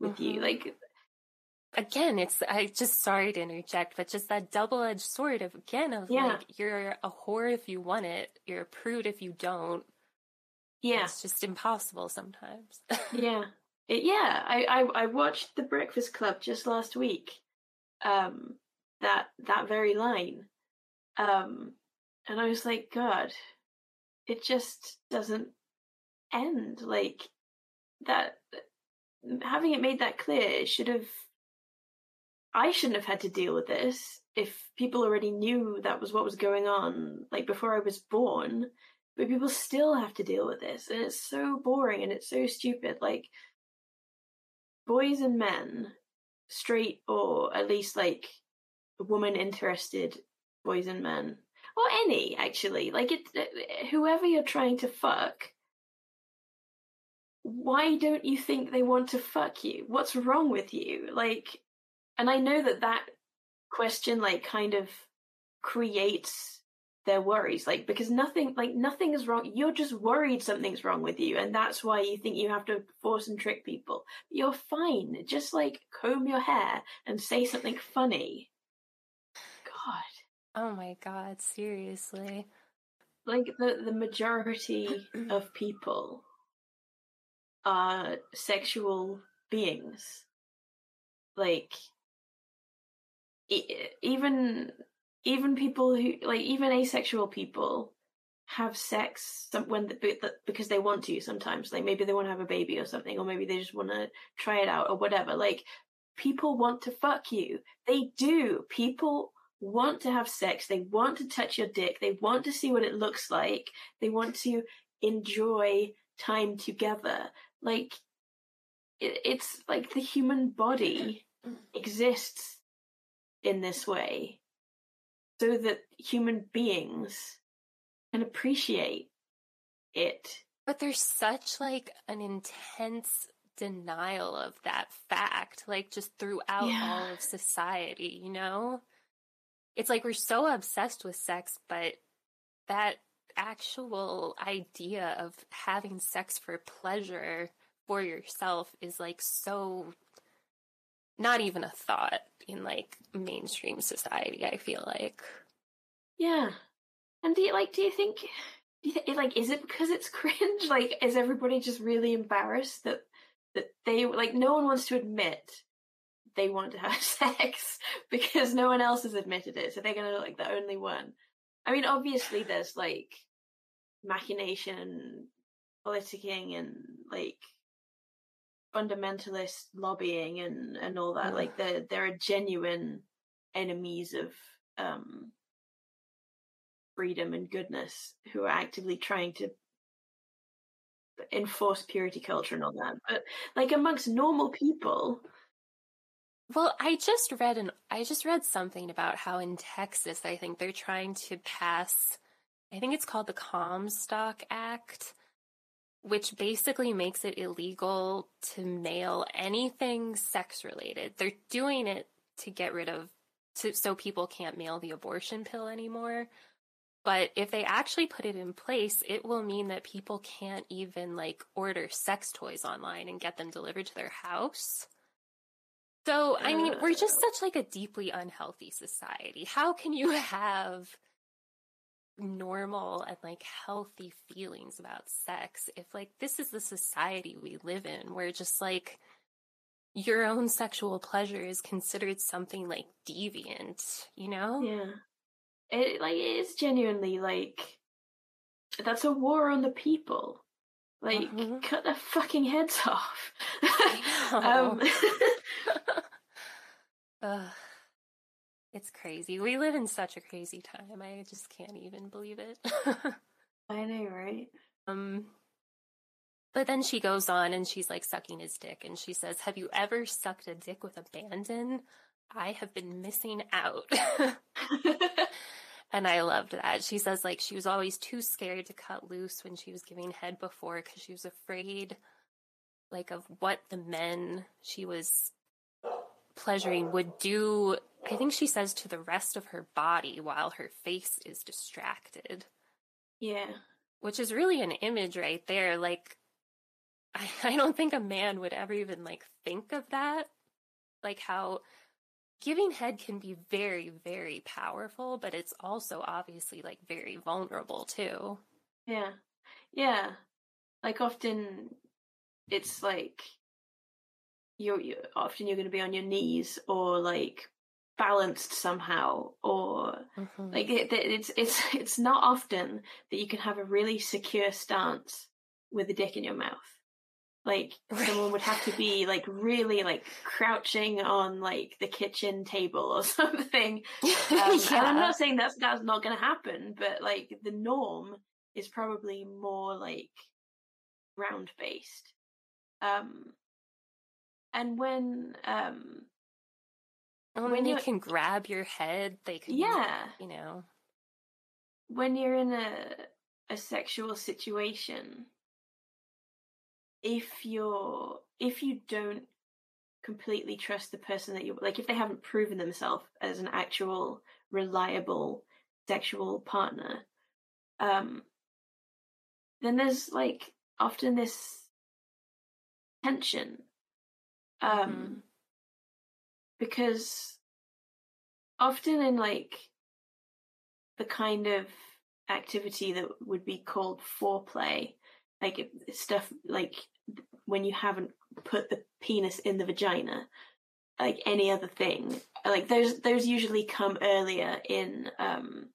with you Mhm. like again, it's I just sorry to interject, but just that double edged sword of again of Yeah. like you're a whore if you want it, you're a prude if you don't. yeah It's just impossible sometimes. yeah It- yeah I, I i watched the breakfast club just last week um that that very line um and i was like god it just doesn't end like that having it made that clear it should have i shouldn't have had to deal with this if people already knew that was what was going on like before i was born. But people still have to deal with this and it's so boring and it's so stupid like boys and men straight or at least like woman interested boys and men or any actually like it whoever you're trying to fuck why don't you think they want to fuck you? What's wrong with you? Like and i know that that question like kind of creates their worries like because nothing like nothing is wrong you're just worried something's wrong with you and that's why you think you have to force and trick people. You're fine just like comb your hair and say something funny. God. Oh my god, seriously. like the the majority of people are sexual beings. Like e- even even people who like even asexual people have sex when because they want to sometimes. Like maybe they want to have a baby or something or maybe they just want to try it out or whatever. Like people want to fuck you. They do. People want to have sex. They want to touch your dick. They want to see what it looks like. They want to enjoy time together like it, it's like the human body exists in this way so that human beings can appreciate it But there's such like an intense denial of that fact, like just throughout Yeah. all of society, you know? It's like we're so obsessed with sex, but that actual idea of having sex for pleasure for yourself is like so not even a thought in like mainstream society, I feel like. yeah And do you like? Do you think? Do you th- like, is it because it's cringe? Like, is everybody just really embarrassed that that they like? No one wants to admit they want to have sex because no one else has admitted it, so they're gonna look like the only one. I mean, obviously, there's like machination and politicking and like fundamentalist lobbying and and all that. Like, there there are genuine enemies of um freedom and goodness who are actively trying to enforce purity culture and all that. But like amongst normal people, Well, I just read an I just read something about how in Texas, I think they're trying to pass I think it's called the Comstock Act, which basically makes it illegal to mail anything sex related. They're doing it to get rid of to, so people can't mail the abortion pill anymore. But if they actually put it in place, it will mean that people can't even like order sex toys online and get them delivered to their house. So, I mean, we're just such like a deeply unhealthy society. How can you have normal and like healthy feelings about sex if like this is the society we live in where just like your own sexual pleasure is considered something like deviant, you know? yeah, it like it is genuinely like that's a war on the people. Like, Mhm. cut their fucking heads off. um. It's crazy. We live in such a crazy time. I just can't even believe it. I know, right? um but then she goes on and she's like sucking his dick and she says, "Have you ever sucked a dick with abandon? I have been missing out." and I loved that. She says like she was always too scared to cut loose when she was giving head before cuz she was afraid like of what the men she was pleasuring would do I think she says to the rest of her body while her face is distracted yeah. which is really an image right there. Like, I, I don't think a man would ever even like think of that. Like how giving head can be very, very powerful, but it's also obviously like very vulnerable too. Yeah. Yeah. Like often it's like you're, you often you're going to be on your knees or like balanced somehow or like it, it- it's it's it's not often that you can have a really secure stance with a dick in your mouth. Like someone would have to be like really like crouching on like the kitchen table or something um, And I'm not saying that's that's not going to happen, but like the norm is probably more like round based. Um, and when um, when when they you're- can grab your head, they can, yeah, you know. when you're in a a sexual situation, if you're if you don't completely trust the person that you like, if they haven't proven themselves as an actual reliable sexual partner, um, then there's like often this tension, um, Mhm. Because often in like the kind of activity that would be called foreplay, like stuff like when you haven't put the penis in the vagina, like any other thing, like those those usually come earlier in um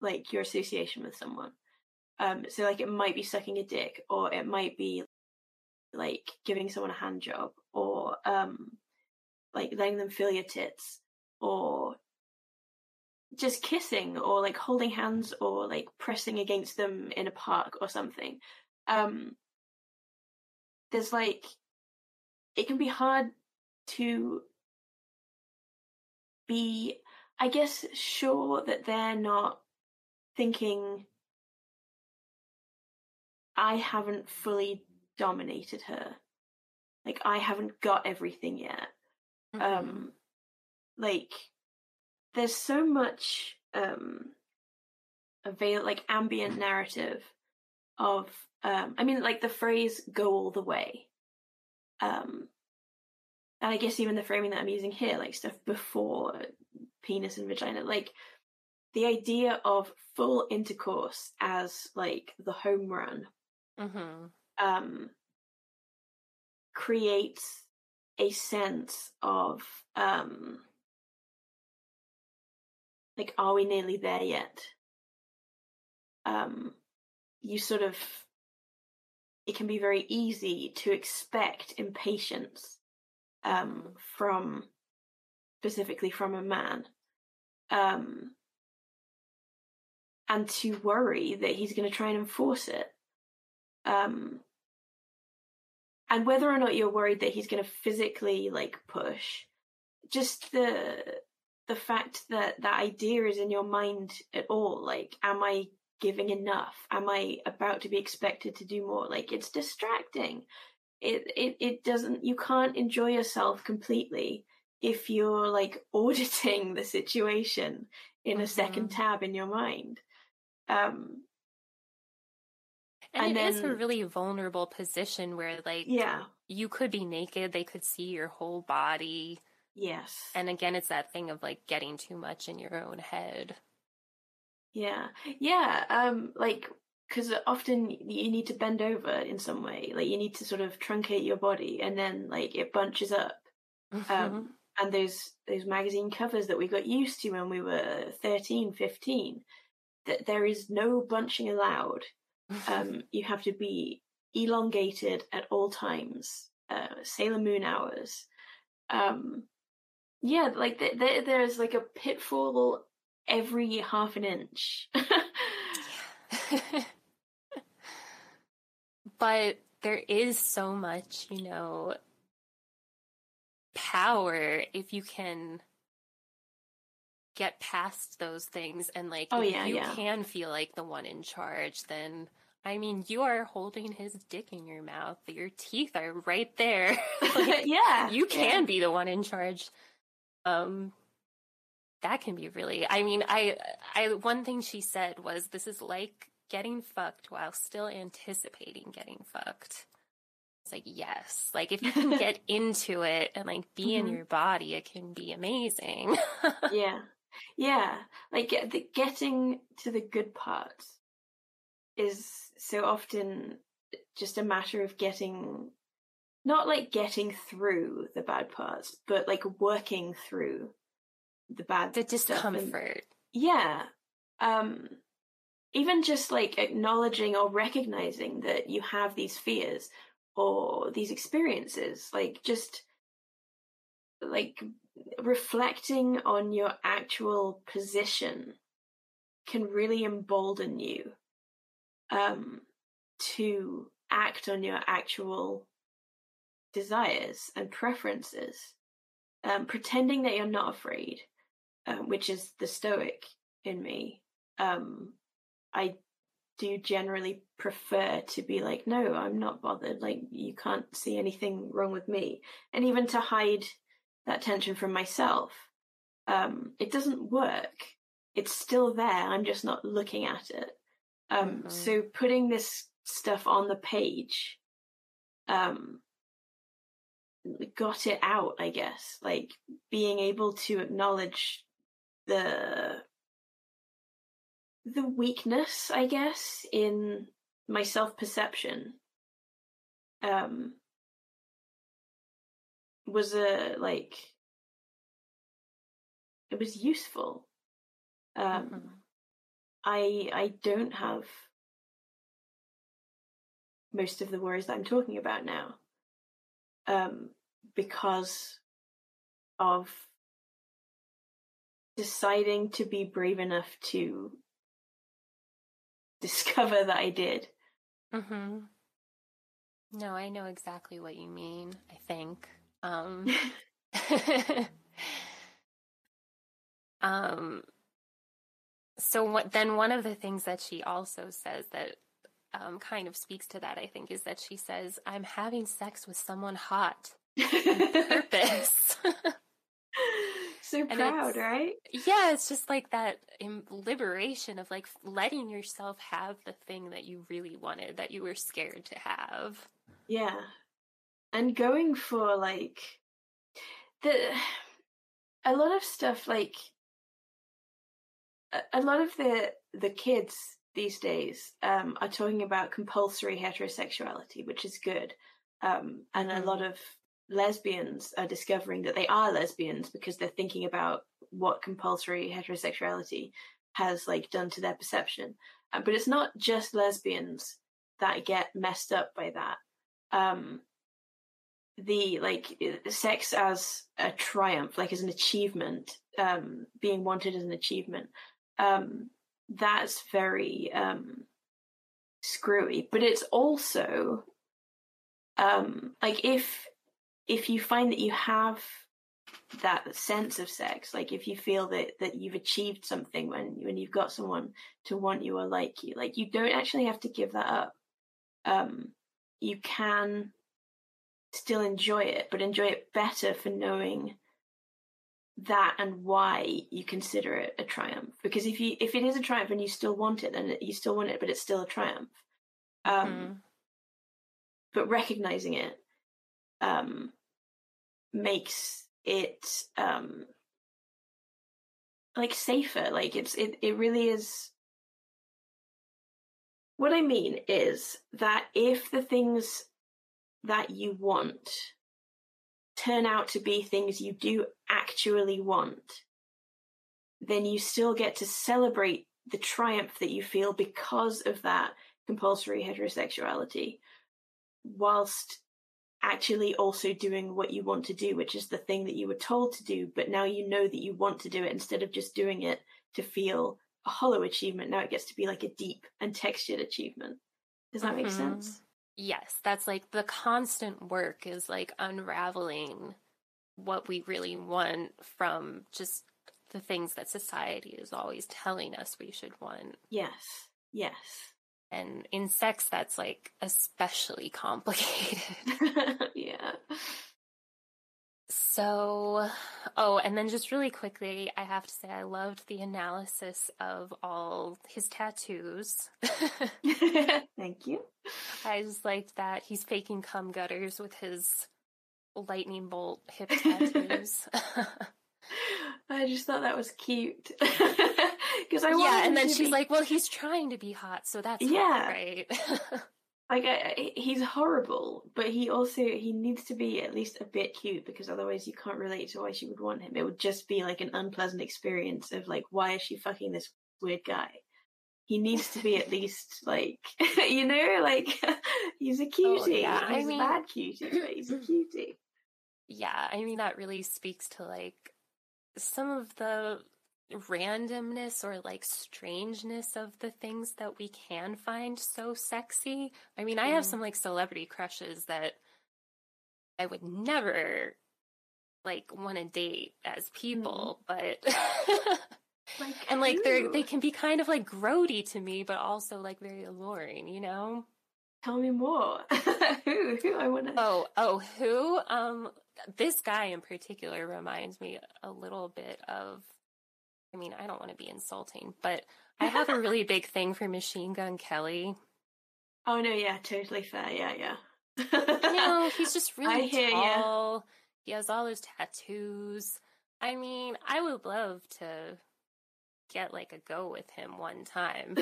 like your association with someone. Um, so like it might be sucking a dick, or it might be like giving someone a hand job, or um like letting them feel your tits, or just kissing or like holding hands or like pressing against them in a park or something. Um, there's like, it can be hard to be, I guess, sure that they're not thinking, I haven't fully dominated her. Like, I haven't got everything yet Mm-hmm. um like there's so much um avail like ambient narrative of um i mean like the phrase go all the way um and i guess even the framing that i'm using here like stuff before penis and vagina like the idea of full intercourse as like the home run Mm-hmm. um, creates a sense of um, like, are we nearly there yet? Um, you sort of, it can be very easy to expect impatience um, from specifically from a man. Um, and to worry that he's going to try and enforce it. Um, and whether or not you're worried that he's going to physically like push, just the the fact that that idea is in your mind at all, like, am I giving enough? Am I about to be expected to do more? Like, it's distracting. It it it doesn't. You can't enjoy yourself completely if you're like auditing the situation in a second Mhm. tab in your mind. Um, And, And it is a really vulnerable position where, like, yeah. you could be naked, they could see your whole body. Yes. And again, it's that thing of like getting too much in your own head. Yeah, yeah. Um, like because often you need to bend over in some way. Like you need to sort of truncate your body, and then like it bunches up. Mm-hmm. Um, and those those magazine covers that we got used to when we were 13, 15, that there is no bunching allowed. Um, you have to be elongated at all times. Uh, Sailor Moon hours. Um, yeah, like th- th- there's like a pitfall every half an inch. but there is so much, you know, power if you can get past those things and like Oh, if yeah, you yeah. can feel like the one in charge then I mean you are holding his dick in your mouth. Your teeth are right there. Like, yeah, you yeah. can be the one in charge. Um that can be really I mean I I one thing she said was this is like getting fucked while still anticipating getting fucked. It's like yes. Like if you can get into it and like be in Mhm. your body, it can be amazing. yeah, yeah. Like the, getting to the good part is so often just a matter of getting, not like getting through the bad parts, but like working through the bad the stuff and- discomfort. yeah um even just like acknowledging or recognizing that you have these fears or these experiences like just like reflecting on your actual position can really embolden you um to act on your actual desires and preferences um pretending that you're not afraid um, which is the stoic in me. Um, I do generally prefer to be like, no, I'm not bothered. Like, you can't see anything wrong with me. And even to hide that tension from myself, um, it doesn't work. It's still there. I'm just not looking at it. Um, Mhm. so putting this stuff on the page, um, got it out, I guess. Like being able to acknowledge the the weakness, I guess, in my self perception um was a like it was useful. Um Mhm. I I don't have most of the worries that I'm talking about now. Um because of deciding to be brave enough to discover that I did. Mm-hmm. No, I know exactly what you mean, I think. Um um so what then one of the things that she also says that um, kind of speaks to that, I think, is that she says, I'm having sex with someone hot on purpose. so proud, right? yeah, it's just like that liberation of like letting yourself have the thing that you really wanted, that you were scared to have. Yeah. And going for like the a lot of stuff like a lot of the the kids these days um, are talking about compulsory heterosexuality, which is good. Um, and a lot of lesbians are discovering that they are lesbians because they're thinking about what compulsory heterosexuality has like done to their perception. Um, but it's not just lesbians that get messed up by that. Um, the like sex as a triumph, like as an achievement, um, being wanted as an achievement, um, that's very um, screwy. But it's also um, like if if you find that you have that sense of sex, like if you feel that that you've achieved something when when you've got someone to want you or like you, like you don't actually have to give that up. Um, you can still enjoy it, but enjoy it better for knowing that and why you consider it a triumph. Because if you if it is a triumph and you still want it, then you still want it, but it's still a triumph. Um, mm-hmm. But recognizing it um, makes it um, like safer. Like it's it it really is. What I mean is that if the things that you want turn out to be things you do actually want, then you still get to celebrate the triumph that you feel because of that compulsory heterosexuality, whilst actually also doing what you want to do, which is the thing that you were told to do, but now you know that you want to do it instead of just doing it to feel a hollow achievement. Now it gets to be like a deep and textured achievement. Does that mm-hmm. make sense? Yes, that's like the constant work is like unraveling what we really want from just the things that society is always telling us we should want. Yes. Yes. And in sex, that's like especially complicated. yeah. So, oh, and then just really quickly, I have to say I loved the analysis of all his tattoos. Thank you. I just liked that he's faking cum gutters with his lightning bolt hip tattoos. I just thought that was cute. Because I yeah, and then she's be... like, "Well, he's trying to be hot, so that's yeah, right." Like I, he's horrible, but he also he needs to be at least a bit cute because otherwise you can't relate to why she would want him. It would just be like an unpleasant experience of like, why is she fucking this weird guy? He needs to be at least like you know, like he's a oh, cutie. Oh, yeah. He's I mean... a bad cutie, but he's a cutie. Yeah, I mean that really speaks to like some of the randomness or like strangeness of the things that we can find so sexy. I mean, I have mm-hmm. some like celebrity crushes that I would never like want to date as people, mm. but like and like they're they can be kind of like grody to me, but also like very alluring, you know? Tell me more. who? Who I want to Oh, oh, who? Um this guy in particular reminds me a little bit of I mean, I don't want to be insulting, but I have a really big thing for Machine Gun Kelly. Oh no, yeah, totally fair. Yeah, yeah. you know, he's just really tall. You. He has all those tattoos. I mean, I would love to get like a go with him one time.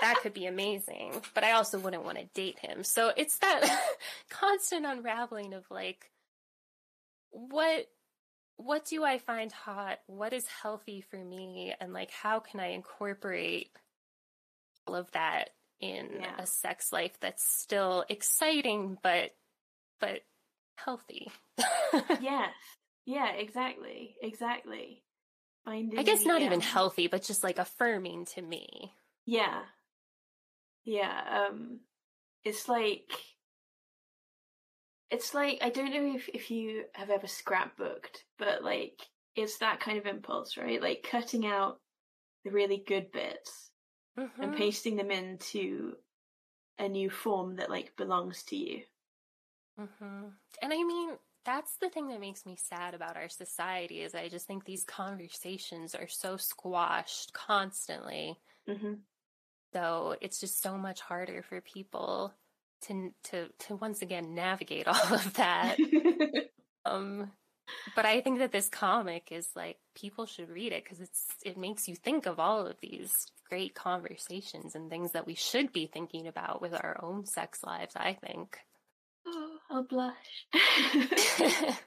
that could be amazing. But I also wouldn't want to date him. So it's that constant unraveling of like what what do I find hot? What is healthy for me? And like, how can I incorporate all of that in yeah. a sex life that's still exciting, but, but healthy? yes. Yeah, exactly. Exactly. Finding, I guess not yeah. even healthy, but just like affirming to me. Yeah. Yeah. Um, it's like, it's like I don't know if if you have ever scrapbooked, but like it's that kind of impulse, right? Like cutting out the really good bits mm-hmm. and pasting them into a new form that like belongs to you. Mm-hmm. And I mean, that's the thing that makes me sad about our society is I just think these conversations are so squashed constantly. Mm-hmm. So it's just so much harder for people to to to once again navigate all of that. um but I think that this comic is like people should read it because it's it makes you think of all of these great conversations and things that we should be thinking about with our own sex lives. I think. Oh, I'll blush.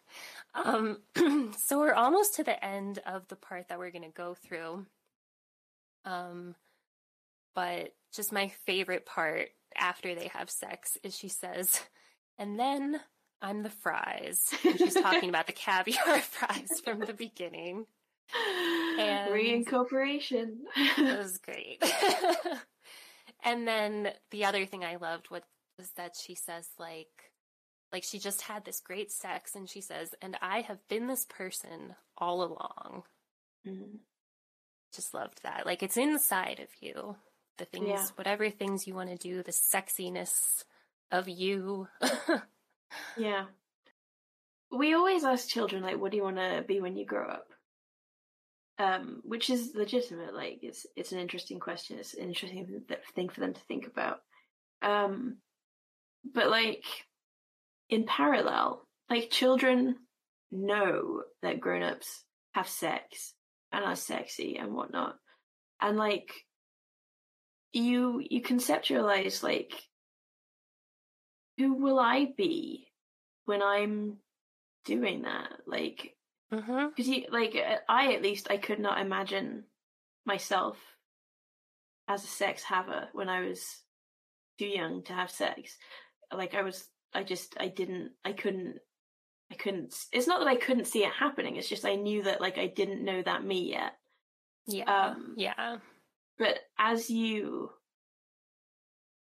um, so we're almost to the end of the part that we're going to go through. Um, but just my favorite part after they have sex is she says, and then I'm the fries. And she's talking about the caviar fries from the beginning. And reincorporation. it was great. and then the other thing I loved was that she says like like she just had this great sex and she says, and I have been this person all along. Mm-hmm. Just loved that. Like it's inside of you. The things, yeah. whatever things you want to do, the sexiness of you. yeah. We always ask children, like, what do you want to be when you grow up? Um, which is legitimate. Like, it's it's an interesting question. It's an interesting thing for them to think about. Um, but like, in parallel, like children know that grown-ups have sex and are sexy and whatnot. And like you you conceptualize like who will I be when I'm doing that? Like because mm-hmm. you like I at least I could not imagine myself as a sex haver when I was too young to have sex. Like I was I just I didn't I couldn't I couldn't it's not that I couldn't see it happening, it's just I knew that like I didn't know that me yet. Yeah. Um, yeah. But as you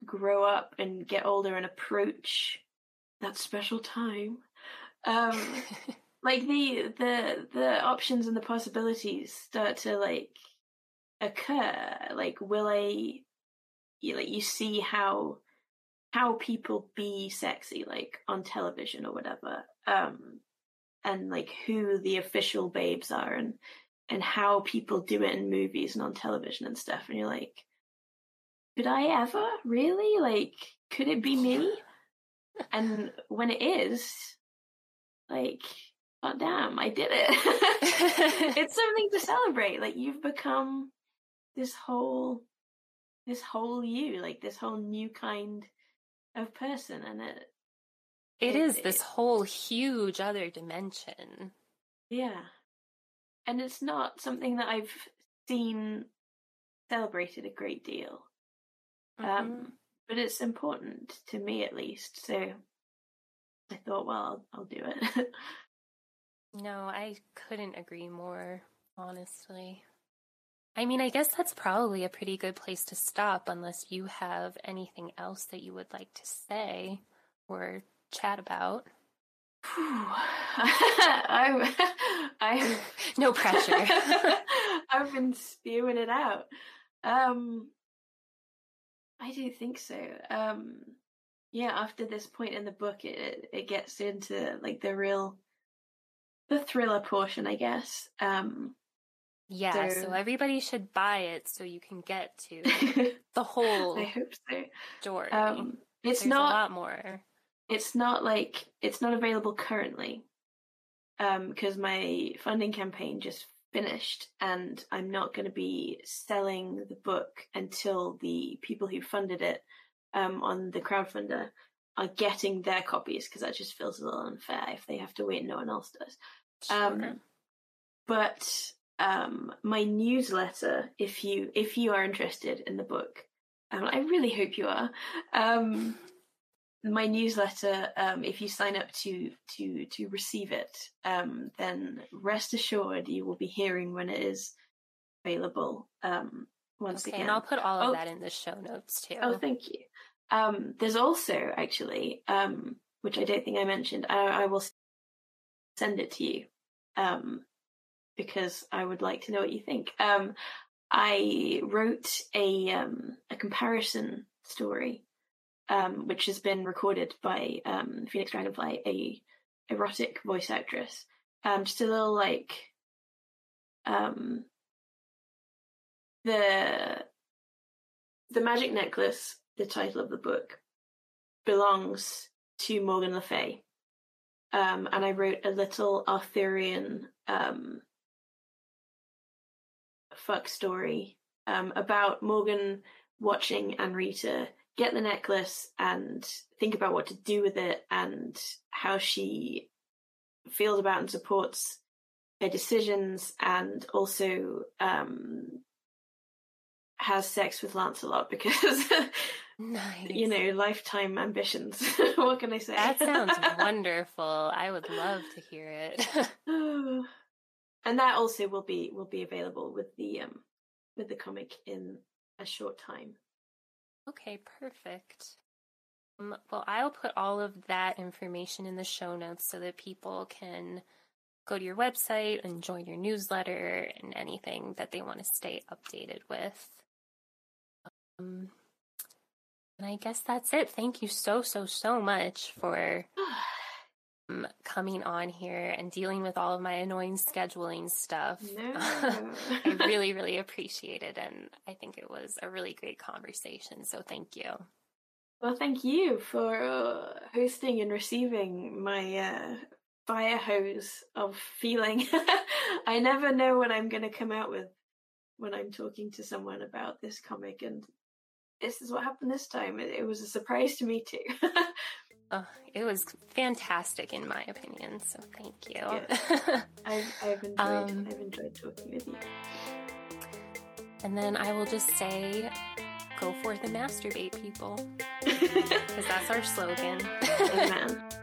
grow up and get older and approach that special time, um like the the the options and the possibilities start to like occur. Like will I you like you see how how people be sexy like on television or whatever um and like who the official babes are and and how people do it in movies and on television and stuff and you're like could i ever? Really? Like could it be me? And when it is like oh damn i did it. It's something to celebrate like you've become this whole this whole you like this whole new kind of person and it it, it is it, this whole huge other dimension. Yeah and it's not something that i've seen celebrated a great deal um, mm-hmm. um but it's important to me at least so i thought well i'll, I'll do it no i couldn't agree more honestly I mean, I guess that's probably a pretty good place to stop unless you have anything else that you would like to say or chat about. I'm, I'm no pressure. I've been spewing it out. Um, I do think so. Um, yeah, after this point in the book, it it gets into like the real, the thriller portion, I guess. Um, yeah, so, so everybody should buy it so you can get to the whole. I hope so. Story. Um, it's There's not a lot more. It's not like it's not available currently, because um, my funding campaign just finished, and I'm not going to be selling the book until the people who funded it um, on the crowdfunder are getting their copies, because that just feels a little unfair if they have to wait and no one else does. Sure. Um, but um, my newsletter if you if you are interested in the book. Um, I really hope you are. My newsletter, um, if you sign up to to to receive it, um, then rest assured you will be hearing when it is available. Um, once okay, again, and I'll put all of oh, that in the show notes too. Oh, thank you. Um, there's also actually, um, which I don't think I mentioned. I, I will send it to you. Um, because I would like to know what you think. Um, I wrote a um, a comparison story, um, which has been recorded by um, Phoenix Dragonfly, a erotic voice actress. Um, just a little like um, the the magic necklace, the title of the book, belongs to Morgan Le Fay. um, and I wrote a little Arthurian um, fuck story um, about Morgan watching Ann-Rita get the necklace and think about what to do with it and how she feels about and supports her decisions and also um, has sex with Lancelot because Nice. you know lifetime ambitions. what can I say? That sounds wonderful. I would love to hear it. and that also will be will be available with the um with the comic in a short time. Okay, perfect. Um, well, I'll put all of that information in the show notes so that people can go to your website and join your newsletter and anything that they want to stay updated with. Um, and I guess that's it. Thank you so, so, so much for coming on here and dealing with all of my annoying scheduling stuff. No. I really, really appreciate it. And I think it was a really great conversation. So thank you. Well, thank you for uh, hosting and receiving my uh, fire hose of feeling. I never know what I'm going to come out with when I'm talking to someone about this comic, and this is what happened this time. It, it was a surprise to me too. Oh, it was fantastic, in my opinion. So thank you. I've, I've enjoyed. Um, I've enjoyed talking with you. and then I will just say, go forth and masturbate, people, because that's our slogan. Amen.